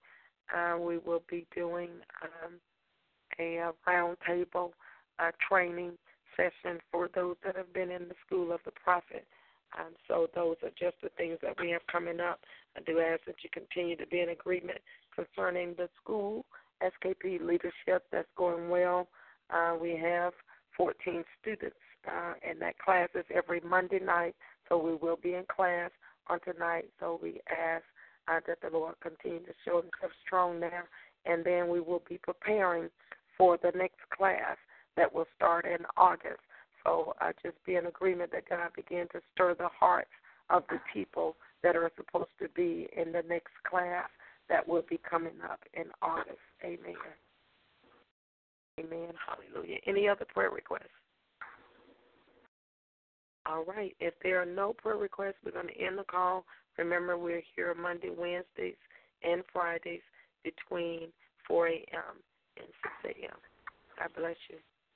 uh, we will be doing um, a, a roundtable uh, training session for those that have been in the school of the prophet. Um, so those are just the things that we have coming up. I do ask that you continue to be in agreement concerning the school SKP leadership. That's going well. Uh, we have 14 students, uh, and that class is every Monday night. So we will be in class on tonight. So we ask uh, that the Lord continue to show himself strong there. And then we will be preparing for the next class that will start in August. So I just be in agreement that God begin to stir the hearts of the people that are supposed to be in the next class that will be coming up in August. Amen. Amen. Hallelujah. Any other prayer requests? All right. If there are no prayer requests, we're going to end the call. Remember, we're here Monday, Wednesdays, and Fridays between 4 a.m. and 6 a.m. God bless you.